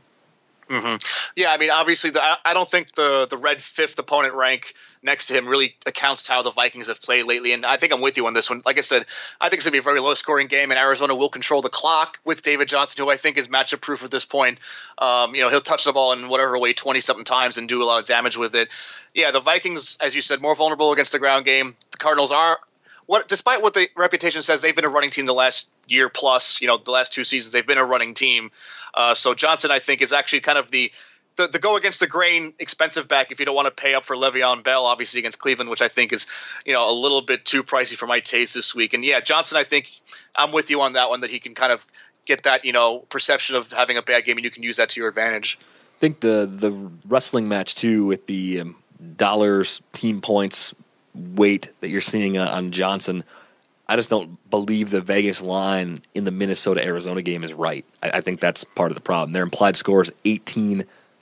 Mm-hmm. Yeah, I mean, obviously, the, I don't think the the red fifth opponent rank next to him really accounts to how the Vikings have played lately. And I think I'm with you on this one. Like I said, I think it's gonna be a very low scoring game, and Arizona will control the clock with David Johnson, who I think is matchup proof at this point. Um, you know, he'll touch the ball in whatever way twenty something times and do a lot of damage with it. Yeah, the Vikings, as you said, more vulnerable against the ground game. The Cardinals are what despite what the reputation says, they've been a running team the last year plus. You know, the last two seasons they've been a running team. Uh, so Johnson, I think, is actually kind of the, the, the go against the grain expensive back if you don't want to pay up for Le'Veon Bell, obviously against Cleveland, which I think is you know a little bit too pricey for my taste this week. And yeah, Johnson, I think I'm with you on that one that he can kind of get that you know perception of having a bad game and you can use that to your advantage. I think the the wrestling match too with the um, dollars team points weight that you're seeing on Johnson. I just don't believe the Vegas line in the Minnesota Arizona game is right. I, I, think that's part of the problem. Their implied score is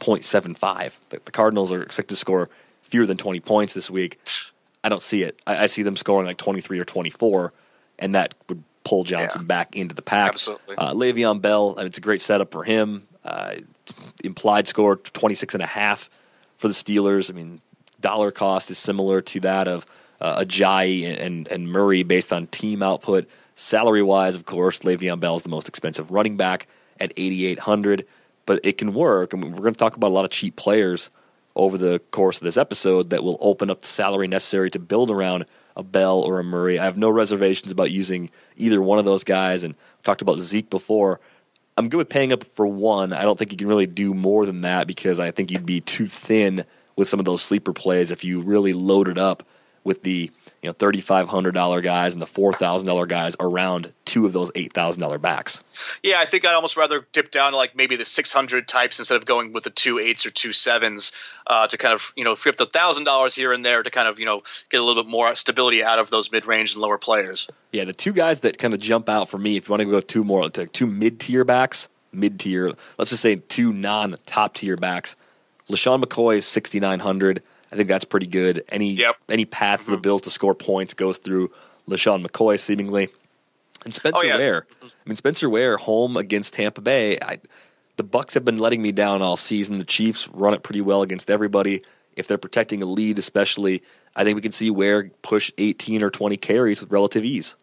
18.75. The, the, Cardinals are expected to score fewer than 20 points this week. I don't see it. I, I see them scoring like 23 or 24, and that would pull Johnson yeah. back into the pack. Absolutely. Uh, Le'Veon Bell, I mean, it's a great setup for him. Uh, implied score 26 and a half for the Steelers. I mean, dollar cost is similar to that of uh, Ajayi and, and, and Murray based on team output. Salary wise, of course, Le'Veon Bell is the most expensive running back at 8,800, but it can work. I mean, we're going to talk about a lot of cheap players over the course of this episode that will open up the salary necessary to build around a Bell or a Murray. I have no reservations about using either one of those guys, and talked about Zeke before. I'm good with paying up for one. I don't think you can really do more than that because I think you'd be too thin with some of those sleeper plays if you really loaded up with the you know thirty five hundred dollar guys and the four thousand dollar guys around two of those eight thousand dollar backs. Yeah, I think I'd almost rather dip down to like maybe the six hundred types instead of going with the two eights or two sevens uh, to kind of you know flip the thousand dollars here and there to kind of you know get a little bit more stability out of those mid range and lower players. Yeah, the two guys that kind of jump out for me, if you want to go two more to two mid tier backs, mid tier, let's just say two non top tier backs. LeSean McCoy is sixty nine hundred. I think that's pretty good. Any yep. any path mm-hmm. for the Bills to score points goes through LeSean McCoy seemingly. And Spencer oh, yeah. Ware. I mean Spencer Ware home against Tampa Bay. I, the Bucs have been letting me down all season. The Chiefs run it pretty well against everybody. If they're protecting a lead, especially, I think we can see Ware push 18 or 20 carries with relative ease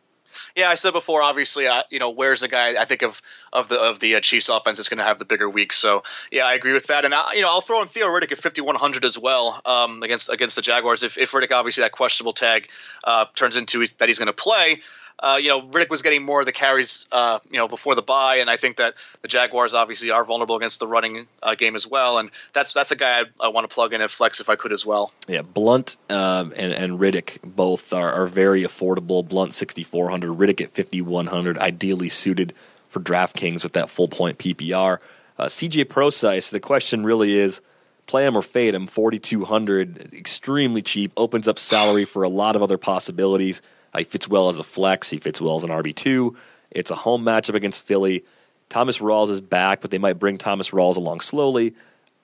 yeah, I said before. Obviously, uh, you know, where's the guy? I think of of the of the uh, Chiefs offense is going to have the bigger week. So yeah, I agree with that. And I, you know, I'll throw in Theo Riddick at fifty one hundred as well um, against against the Jaguars. If if Riddick obviously that questionable tag uh, turns into that he's going to play, uh, you know, Riddick was getting more of the carries, uh, you know, before the bye, and I think that the Jaguars obviously are vulnerable against the running uh, game as well, and that's that's a guy I, I want to plug in at flex if I could as well. Yeah, Blunt um, and and Riddick both are, are very affordable. Blunt sixty four hundred, Riddick at fifty one hundred, ideally suited for DraftKings with that full point PPR. Uh, CJ Prosise, the question really is play him or fade him. 4,200, extremely cheap, opens up salary for a lot of other possibilities. He fits well as a flex. He fits well as an RB2. It's a home matchup against Philly. Thomas Rawls is back, but they might bring Thomas Rawls along slowly.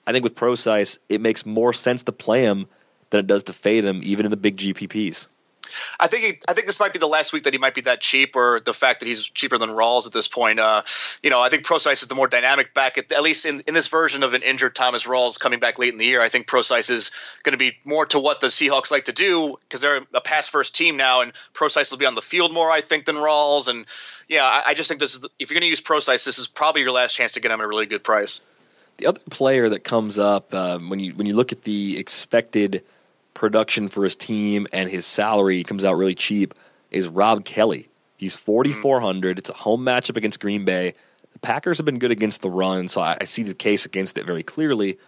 I think with Prosise, it makes more sense to play him than it does to fade him, even in the big GPPs. I think he, I think this might be the last week that he might be that cheap, or the fact that he's cheaper than Rawls at this point. Uh, you know, I think Prosise is the more dynamic back, at, at least in, in this version of an injured Thomas Rawls coming back late in the year. I think Prosise is going to be more to what the Seahawks like to do because they're a pass first team now, and Prosise will be on the field more, I think, than Rawls. And yeah, I, I just think this is if you're going to use Prosise, this is probably your last chance to get him at a really good price. The other player that comes up um, when you when you look at the expected production for his team and his salary comes out really cheap is Rob Kelley. He's 4,400. Mm-hmm. It's a home matchup against Green Bay. The Packers have been good against the run, so I, I see the case against it very clearly.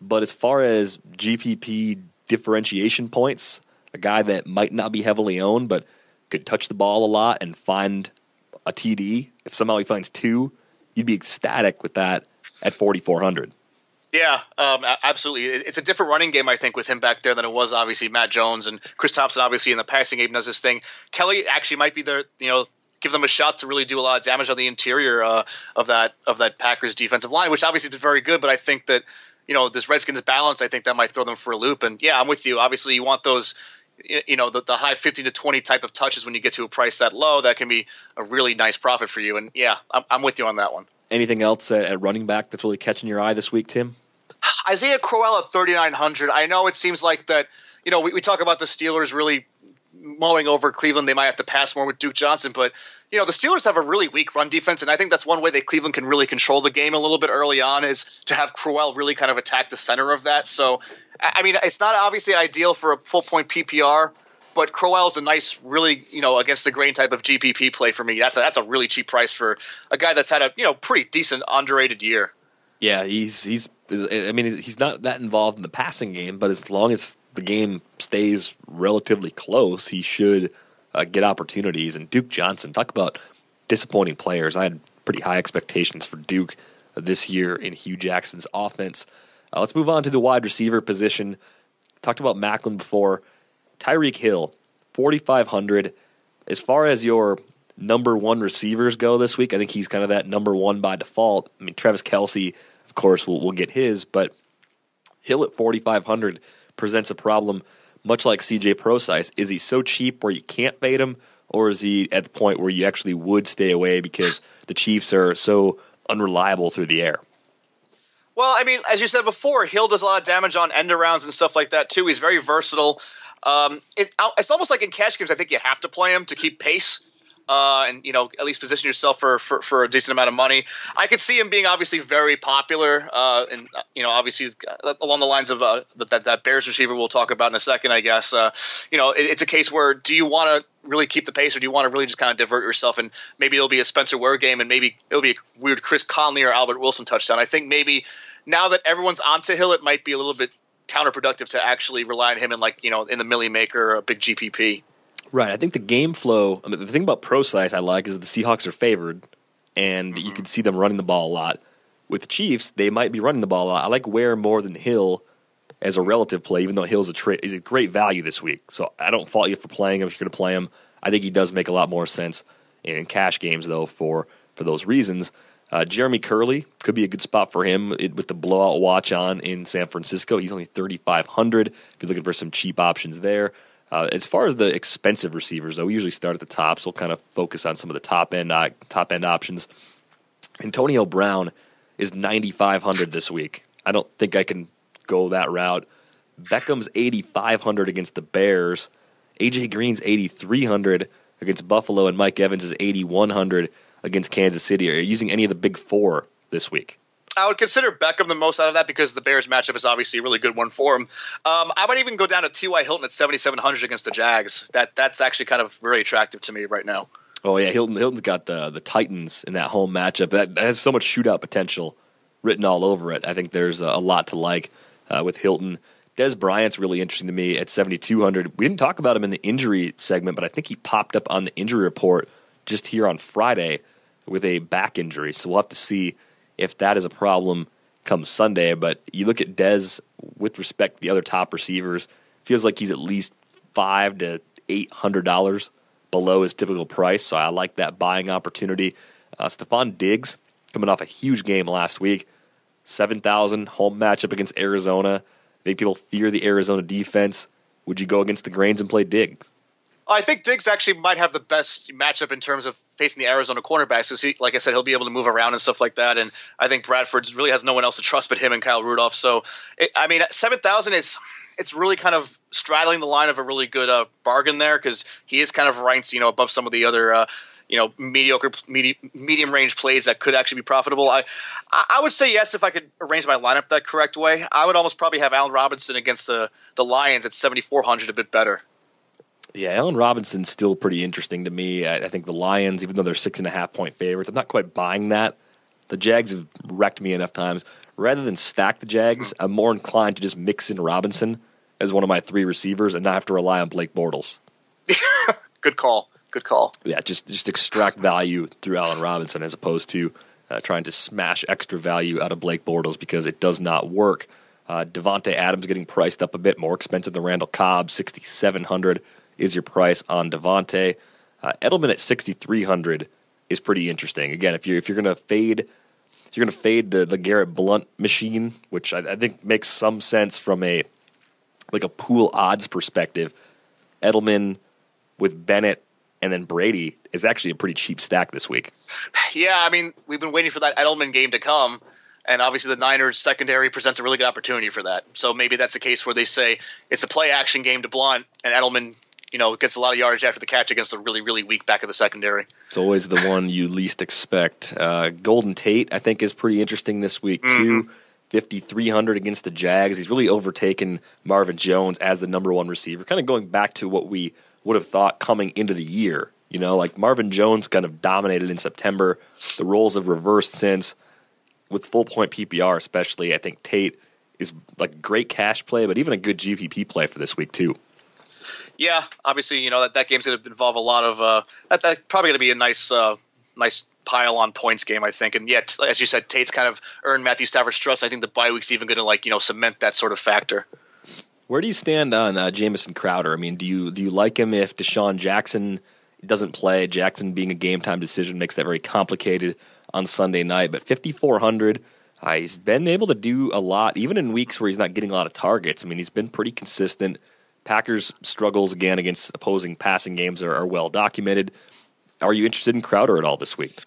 But as far as GPP differentiation points, a guy that might not be heavily owned but could touch the ball a lot and find a TD, if somehow he finds two, you'd be ecstatic with that at 4,400. Yeah, um, absolutely. It's a different running game, I think, with him back there than it was obviously Matt Jones and Chris Thompson. Obviously, in the passing game, does this thing. Kelley actually might be there. You know, give them a shot to really do a lot of damage on the interior uh, of that of that Packers defensive line, which obviously did very good. But I think that you know this Redskins balance, I think that might throw them for a loop. And yeah, I'm with you. Obviously, you want those you know the, the high 15 to 20 type of touches when you get to a price that low that can be a really nice profit for you and yeah i'm, I'm with you on that one Anything else at, at running back that's really catching your eye this week, Tim? Isaiah Crowell at 3,900. I know it seems like that, you know, we, we talk about the Steelers really mowing over Cleveland. They might have to pass more with Duke Johnson, but you know the Steelers have a really weak run defense, and I think that's one way that Cleveland can really control the game a little bit early on is to have Crowell really kind of attack the center of that. So, I mean, it's not obviously ideal for a full point PPR, but Crowell is a nice, really you know against the grain type of GPP play for me. That's a, that's a really cheap price for a guy that's had a you know pretty decent underrated year. Yeah, he's he's. I mean, he's not that involved in the passing game, but as long as the game stays relatively close, he should uh, get opportunities. And Duke Johnson, talk about disappointing players. I had pretty high expectations for Duke this year in Hue Jackson's offense. Uh, let's move on to the wide receiver position. Talked about Maclin before. Tyreek Hill, 4,500. As far as your number one receivers go this week, I think he's kind of that number one by default. I mean, Travis Kelce, of course, will will get his, but Hill at 4,500 presents a problem, much like CJ Prosise. Is he so cheap where you can't fade him, or is he at the point where you actually would stay away because the Chiefs are so unreliable through the air? Well, I mean, as you said before, Hill does a lot of damage on end arounds and stuff like that too. He's very versatile. Um, it, it's almost like in cash games, I think you have to play him to keep pace uh, and you know at least position yourself for, for, for a decent amount of money. I could see him being obviously very popular, uh, and you know obviously uh, along the lines of uh, that that Bears receiver we'll talk about in a second. I guess uh, you know it, it's a case where do you want to really keep the pace, or do you want to really just kind of divert yourself and maybe it'll be a Spencer Ware game, and maybe it'll be a weird Chris Conley or Albert Wilson touchdown. I think maybe now that everyone's onto Hill, it might be a little bit counterproductive to actually rely on him in like you know in the Millie Maker or a big GPP. Right. I think the game flow. I mean, the thing about Prosise I like is that the Seahawks are favored, and mm-hmm. you can see them running the ball a lot. With the Chiefs, they might be running the ball a lot. I like Ware more than Hill as a relative play, even though Hill's a tra- is a great value this week. So I don't fault you for playing him if you're going to play him. I think he does make a lot more sense in cash games though for for those reasons. Uh, Jeremy Kerley could be a good spot for him it, with the blowout watch on in San Francisco. He's only 3,500 if you're looking for some cheap options there. Uh, as far as the expensive receivers, though, we usually start at the top, so we'll kind of focus on some of the top end uh, top end options. Antonio Brown is 9,500 this week. I don't think I can go that route. Beckham's 8,500 against the Bears. AJ Green's 8,300 against Buffalo, and Mike Evans is 8,100 against Kansas City. Are you using any of the big four this week? I would consider Beckham the most out of that because the Bears matchup is obviously a really good one for him. Um, I might even go down to T.Y. Hilton at 7,700 against the Jags. That that's actually kind of very attractive to me right now. Oh yeah, Hilton Hilton's got the the Titans in that home matchup. That, that has so much shootout potential written all over it. I think there's a, a lot to like uh, with Hilton. Dez Bryant's really interesting to me at 7,200. We didn't talk about him in the injury segment, but I think he popped up on the injury report just here on Friday with a back injury. So we'll have to see if that is a problem come Sunday. But you look at Dez with respect to the other top receivers, feels like he's at least five to eight hundred dollars below his typical price. So I like that buying opportunity. Uh, Stefon Diggs coming off a huge game last week, seven thousand home matchup against Arizona. I think people fear the Arizona defense. Would you go against the grains and play Diggs? I think Diggs actually might have the best matchup in terms of facing the Arizona cornerbacks. Because he, like I said, he'll be able to move around and stuff like that. And I think Bradford really has no one else to trust but him and Kyle Rudolph. So, it, I mean, seven thousand is it's really kind of straddling the line of a really good uh, bargain there because he is kind of ranked, you know, above some of the other. Uh, you know, mediocre, medium, medium range plays that could actually be profitable. I, I would say yes if I could arrange my lineup that correct way. I would almost probably have Allen Robinson against the the Lions at seventy four hundred, a bit better. Yeah, Allen Robinson's still pretty interesting to me. I, I, think the Lions, even though they're six and a half point favorites, I'm not quite buying that. The Jags have wrecked me enough times. Rather than stack the Jags, I'm more inclined to just mix in Robinson as one of my three receivers and not have to rely on Blake Bortles. Good call. Good call. Yeah, just just extract value through Allen Robinson as opposed to uh, trying to smash extra value out of Blake Bortles because it does not work. Uh, Davante Adams getting priced up a bit more expensive than Randall Cobb, 6,700 is your price on Davante. Uh, Edelman at 6,300 is pretty interesting. Again, if you're if you're to fade, you're to fade the the Garrett Blunt machine, which I, I, think makes some sense from a like a pool odds perspective. Edelman with Bennett and then Brady is actually a pretty cheap stack this week. Yeah, I mean, we've been waiting for that Edelman game to come, and obviously the Niners secondary presents a really good opportunity for that. So maybe that's a case where they say it's a play action game to Blunt, and Edelman, you know, gets a lot of yardage after the catch against a really, really weak back of the secondary. It's always the one you least expect. Uh, Golden Tate, I think, is pretty interesting this week too. Mm-hmm. 5,300 against the Jags. He's really overtaken Marvin Jones as the number one receiver, kind of going back to what we would have thought coming into the year. You know, like Marvin Jones kind of dominated in September. The roles have reversed since. With full point PPR, especially, I think Tate is like great cash play, but even a good GPP play for this week too. Yeah, obviously, you know that that game's going to involve a lot of uh, that. That's probably going to be a nice, uh, nice pile on points game, I think. And yet, as you said, Tate's kind of earned Matthew Stafford's trust. I think the bye week's even going to like you know cement that sort of factor. Where do you stand on uh, Jamison Crowder? I mean, do you do you like him if DeSean Jackson doesn't play? Jackson being a game time decision makes that very complicated on Sunday night. But fifty four hundred, uh, he's been able to do a lot, even in weeks where he's not getting a lot of targets. I mean, he's been pretty consistent. Packers struggles again against opposing passing games are, are well documented. Are you interested in Crowder at all this week?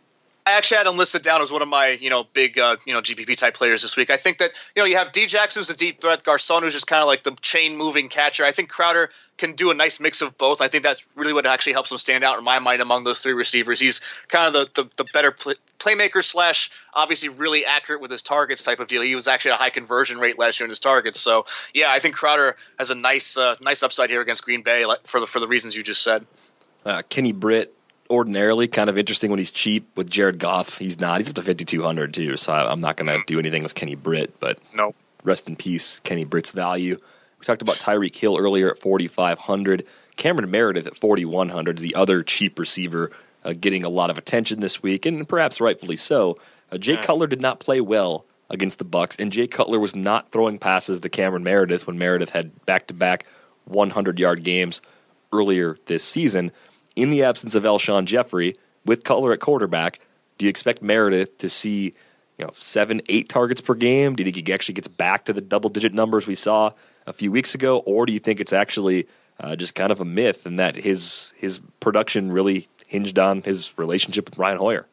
I actually had him listed down as one of my, you know, big, uh, you know, GPP type players this week. I think that, you know, you have D Jackson who's a deep threat, Garcon who's just kind of like the chain moving catcher. I think Crowder can do a nice mix of both. I think that's really what actually helps him stand out in my mind among those three receivers. He's kind of the, the, the better play, playmaker slash obviously really accurate with his targets type of deal. He was actually a high conversion rate last year in his targets. So yeah, I think Crowder has a nice uh, nice upside here against Green Bay for the for the reasons you just said. Uh, Kenny Britt ordinarily kind of interesting when he's cheap. With Jared Goff, he's not. He's up to fifty two hundred too. So I, am not going to do anything with Kenny Britt. But no, rest in peace, Kenny Britt's value. We talked about Tyreek Hill earlier at forty five hundred. Cameron Meredith at forty one hundred is the other cheap receiver uh, getting a lot of attention this week, and perhaps rightfully so. Uh, Jay Cutler did not play well against the Bucs, and Jay Cutler was not throwing passes to Cameron Meredith when Meredith had back to back 100 yard games earlier this season in the absence of Alshon Jeffery with Cutler at quarterback, do you expect Meredith to see you know seven, eight targets per game? Do you think he actually gets back to the double digit numbers we saw a few weeks ago, or do you think it's actually uh, just kind of a myth and that his his production really hinged on his relationship with Brian Hoyer?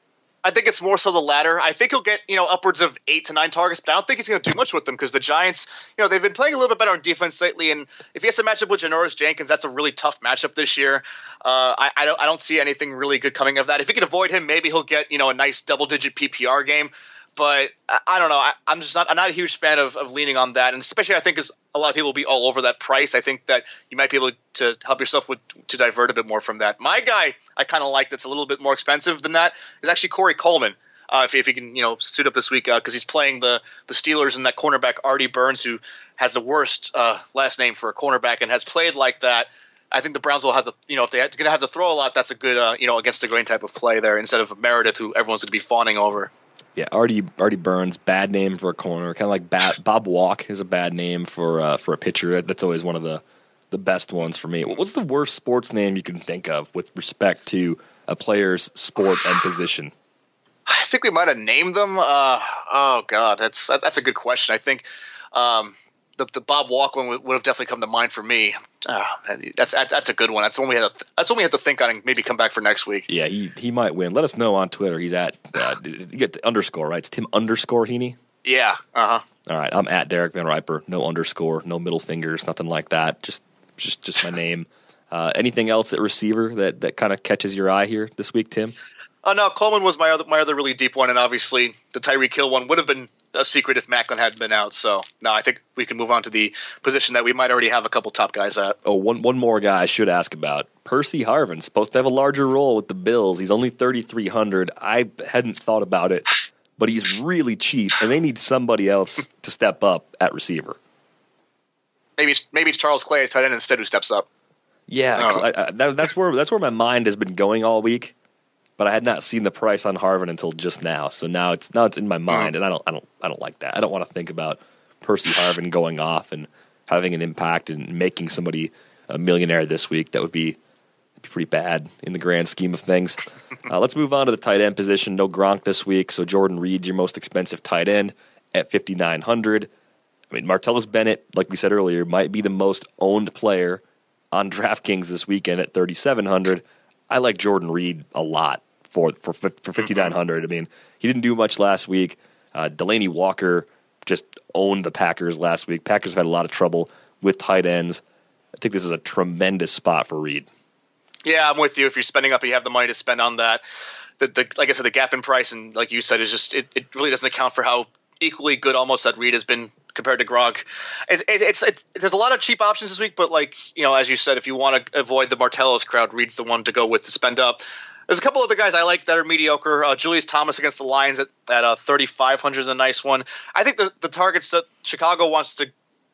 I think it's more so the latter. I think he'll get you know upwards of eight to nine targets, but I don't think he's going to do much with them because the Giants, you know, they've been playing a little bit better on defense lately. And if he has to match up with Janoris Jenkins, that's a really tough matchup this year. Uh, I, I, don't I don't see anything really good coming of that. If he can avoid him, maybe he'll get you know a nice double digit PPR game but I, don't know. I, am just not. I'm not a huge fan of, of leaning on that, and especially I think as a lot of people will be all over that price. I think that you might be able to help yourself with to divert a bit more from that. My guy, I kind of like that's a little bit more expensive than that is actually Corey Coleman. Uh, if, if he can, you know, suit up this week because uh, he's playing the the Steelers and that cornerback Artie Burns, who has the worst uh, last name for a cornerback and has played like that. I think the Browns will have to, you know, if they're going to have to throw a lot, that's a good, uh, you know, against the grain type of play there instead of Meredith, who everyone's going to be fawning over. Yeah, Artie Artie Burns, bad name for a corner. Kind of like Bob, Walk is a bad name for uh, for a pitcher. That's always one of the the best ones for me. What's the worst sports name you can think of with respect to a player's sport and position? I think we might have named them. Uh, oh God, that's that's a good question. I think um, the, the Bob Walk one would, would, have definitely come to mind for me. Uh, that's that's a good one. That's one we had. To, that's one we have to think on and maybe come back for next week. Yeah, he he might win. Let us know on Twitter. He's at uh, you get the underscore right. It's Tim underscore Heaney. Yeah. Uh huh. All right. I'm at Derek Van Riper. No underscore. No middle fingers. Nothing like that. Just just just my name. Uh, anything else at receiver that that kind of catches your eye here this week, Tim? Oh no, Coleman was my other my other really deep one, and obviously the Tyreek Hill one would have been a secret if Maclin hadn't been out. So no, I think we can move on to the position that we might already have a couple top guys at. Oh, one one more guy I should ask about. Percy Harvin supposed to have a larger role with the Bills. He's only thirty three hundred. I hadn't thought about it, but he's really cheap, and they need somebody else to step up at receiver. Maybe it's, maybe it's Charles Clay tight end instead who steps up. Yeah, I, I, that, that's where that's where my mind has been going all week but I had not seen the price on Harvin until just now. So now it's now it's in my mind, and I don't I don't I don't like that. I don't want to think about Percy Harvin going off and having an impact and making somebody a millionaire this week. That would be be pretty bad in the grand scheme of things. Uh, let's move on to the tight end position. No Gronk this week, so Jordan Reed's your most expensive tight end at fifty nine hundred. I mean, Martellus Bennett, like we said earlier, might be the most owned player on DraftKings this weekend at thirty seven hundred. I like Jordan Reed a lot for for for Mm-hmm. 5900. I mean, he didn't do much last week. Uh, Delanie Walker just owned the Packers last week. Packers have had a lot of trouble with tight ends. I think this is a tremendous spot for Reed. Yeah, I'm with you. If you're spending up, you have the money to spend on that. The, the like I said, the gap in price and like you said is just it, it really doesn't account for how equally good almost that Reed has been compared to Gronk. It, it, it's it's there's a lot of cheap options this week, but like you know, as you said, if you want to avoid the Martellus crowd, Reed's the one to go with to spend up. There's a couple other guys I like that are mediocre. Uh, Julius Thomas against the Lions at, at uh, 3,500 is a nice one. I think the, the targets that Chicago wants to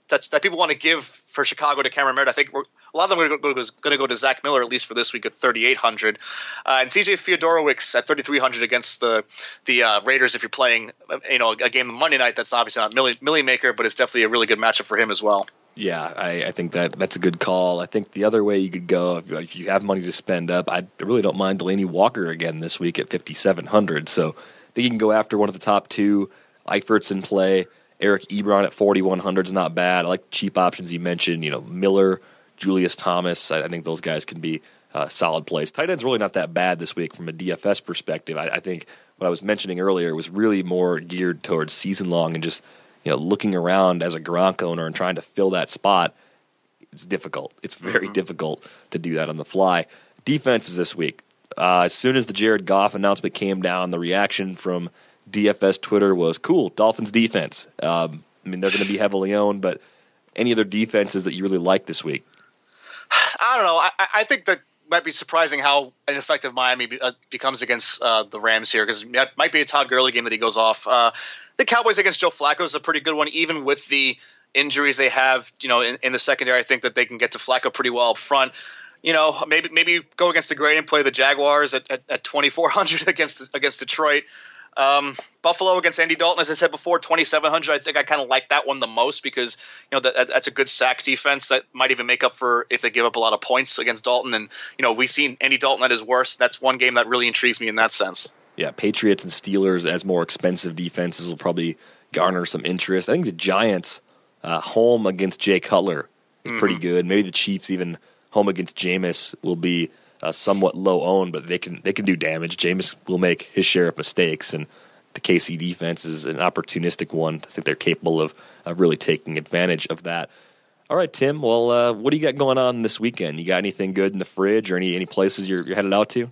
that, that people want to give for Chicago to Cameron Merritt, I think a lot of them are going to go to Zach Miller at least for this week at 3,800, uh, and CJ Fiedorowicz at 3,300 against the the uh, Raiders. If you're playing, you know, a game Monday night, that's obviously not Millie, Millie Maker, but it's definitely a really good matchup for him as well. Yeah, I, I think that that's a good call. I think the other way you could go, if, if you have money to spend up, I really don't mind Delanie Walker again this week at 5,700. So I think you can go after one of the top two. Eifert's in play. Eric Ebron at 4,100 is not bad. I like cheap options you mentioned. You know, Miller, Julius Thomas. I, I think those guys can be uh, solid plays. Tight end's really not that bad this week from a DFS perspective. I, I think what I was mentioning earlier was really more geared towards season long and just you know looking around as a Gronk owner and trying to fill that spot. It's difficult. It's very difficult to do that on the fly. Defenses this week. Uh, as soon as the Jared Goff announcement came down, the reaction from DFS Twitter was cool. Dolphins defense. Um, I mean, they're going to be heavily owned, but any other defenses that you really like this week? I don't know. I, I think that might be surprising how ineffective Miami be, uh, becomes against uh, the Rams here because it might be a Todd Gurley game that he goes off. Uh, the Cowboys against Joe Flacco is a pretty good one, even with the injuries they have. You know, in, in the secondary, I think that they can get to Flacco pretty well up front. You know, maybe maybe go against the grade and play the Jaguars at, at, at 2400 against against Detroit. Um, Buffalo against Andy Dalton, as I said before, 2,700. I think I kind of like that one the most because you know that, that's a good sack defense that might even make up for if they give up a lot of points against Dalton. And you know we've seen Andy Dalton at his worst. That's one game that really intrigues me in that sense. Yeah, Patriots and Steelers as more expensive defenses will probably garner some interest. I think the Giants uh, home against Jay Cutler is pretty good. Maybe the Chiefs even home against Jameis will be uh, somewhat low owned, but they can they can do damage. Jameis will make his share of mistakes, and the KC defense is an opportunistic one. I think they're capable of, of really taking advantage of that. All right, Tim. Well, uh, what do you got going on this weekend? You got anything good in the fridge, or any any places you're, you're headed out to?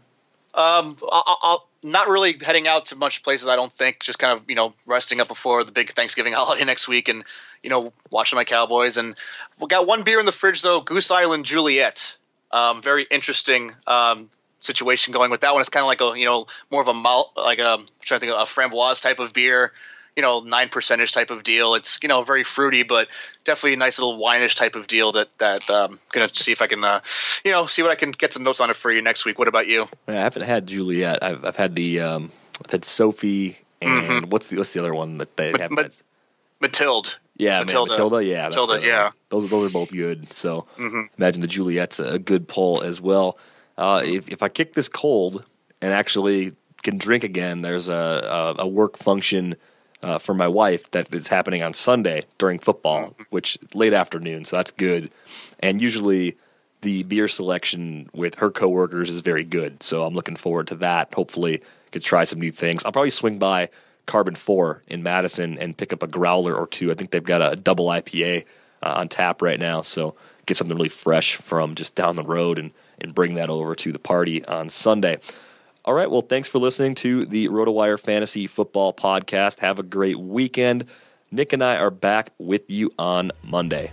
Um, I'll, I'll not really heading out to much places. I don't think. Just kind of you know resting up before the big Thanksgiving holiday next week, and you know watching my Cowboys. And we got one beer in the fridge though, Goose Island Juliet. Um, very interesting um, situation going with that one. It's kind of like a you know more of a malt, like a I'm trying to think of a framboise type of beer. You know, nine percentage type of deal. It's you know very fruity, but definitely a nice little wineish type of deal. That that um, gonna see if I can, uh, you know, see what I can get some notes on it for you next week. What about you? Yeah, I haven't had Juliet. I've I've had the um, I've had Sophie and what's the what's the other one that they have? ma- Matilde. Yeah, Matilda. Matilda. Matilda, yeah, Matilda, the- yeah. Those those are both good. So imagine the Juliet's a good pull as well. Uh, if if I kick this cold and actually can drink again, there's a a, a work function uh, for my wife that is happening on Sunday during football, which late afternoon. So that's good. And usually the beer selection with her coworkers is very good. So I'm looking forward to that. Hopefully, could try some new things. I'll probably swing by Karben4 in Madison and pick up a growler or two. I think they've got a double IPA uh, on tap right now, so get something really fresh from just down the road and and bring that over to the party on Sunday. All right, well, thanks for listening to the RotoWire Fantasy Football Podcast. Have a great weekend. Nick and I are back with you on Monday.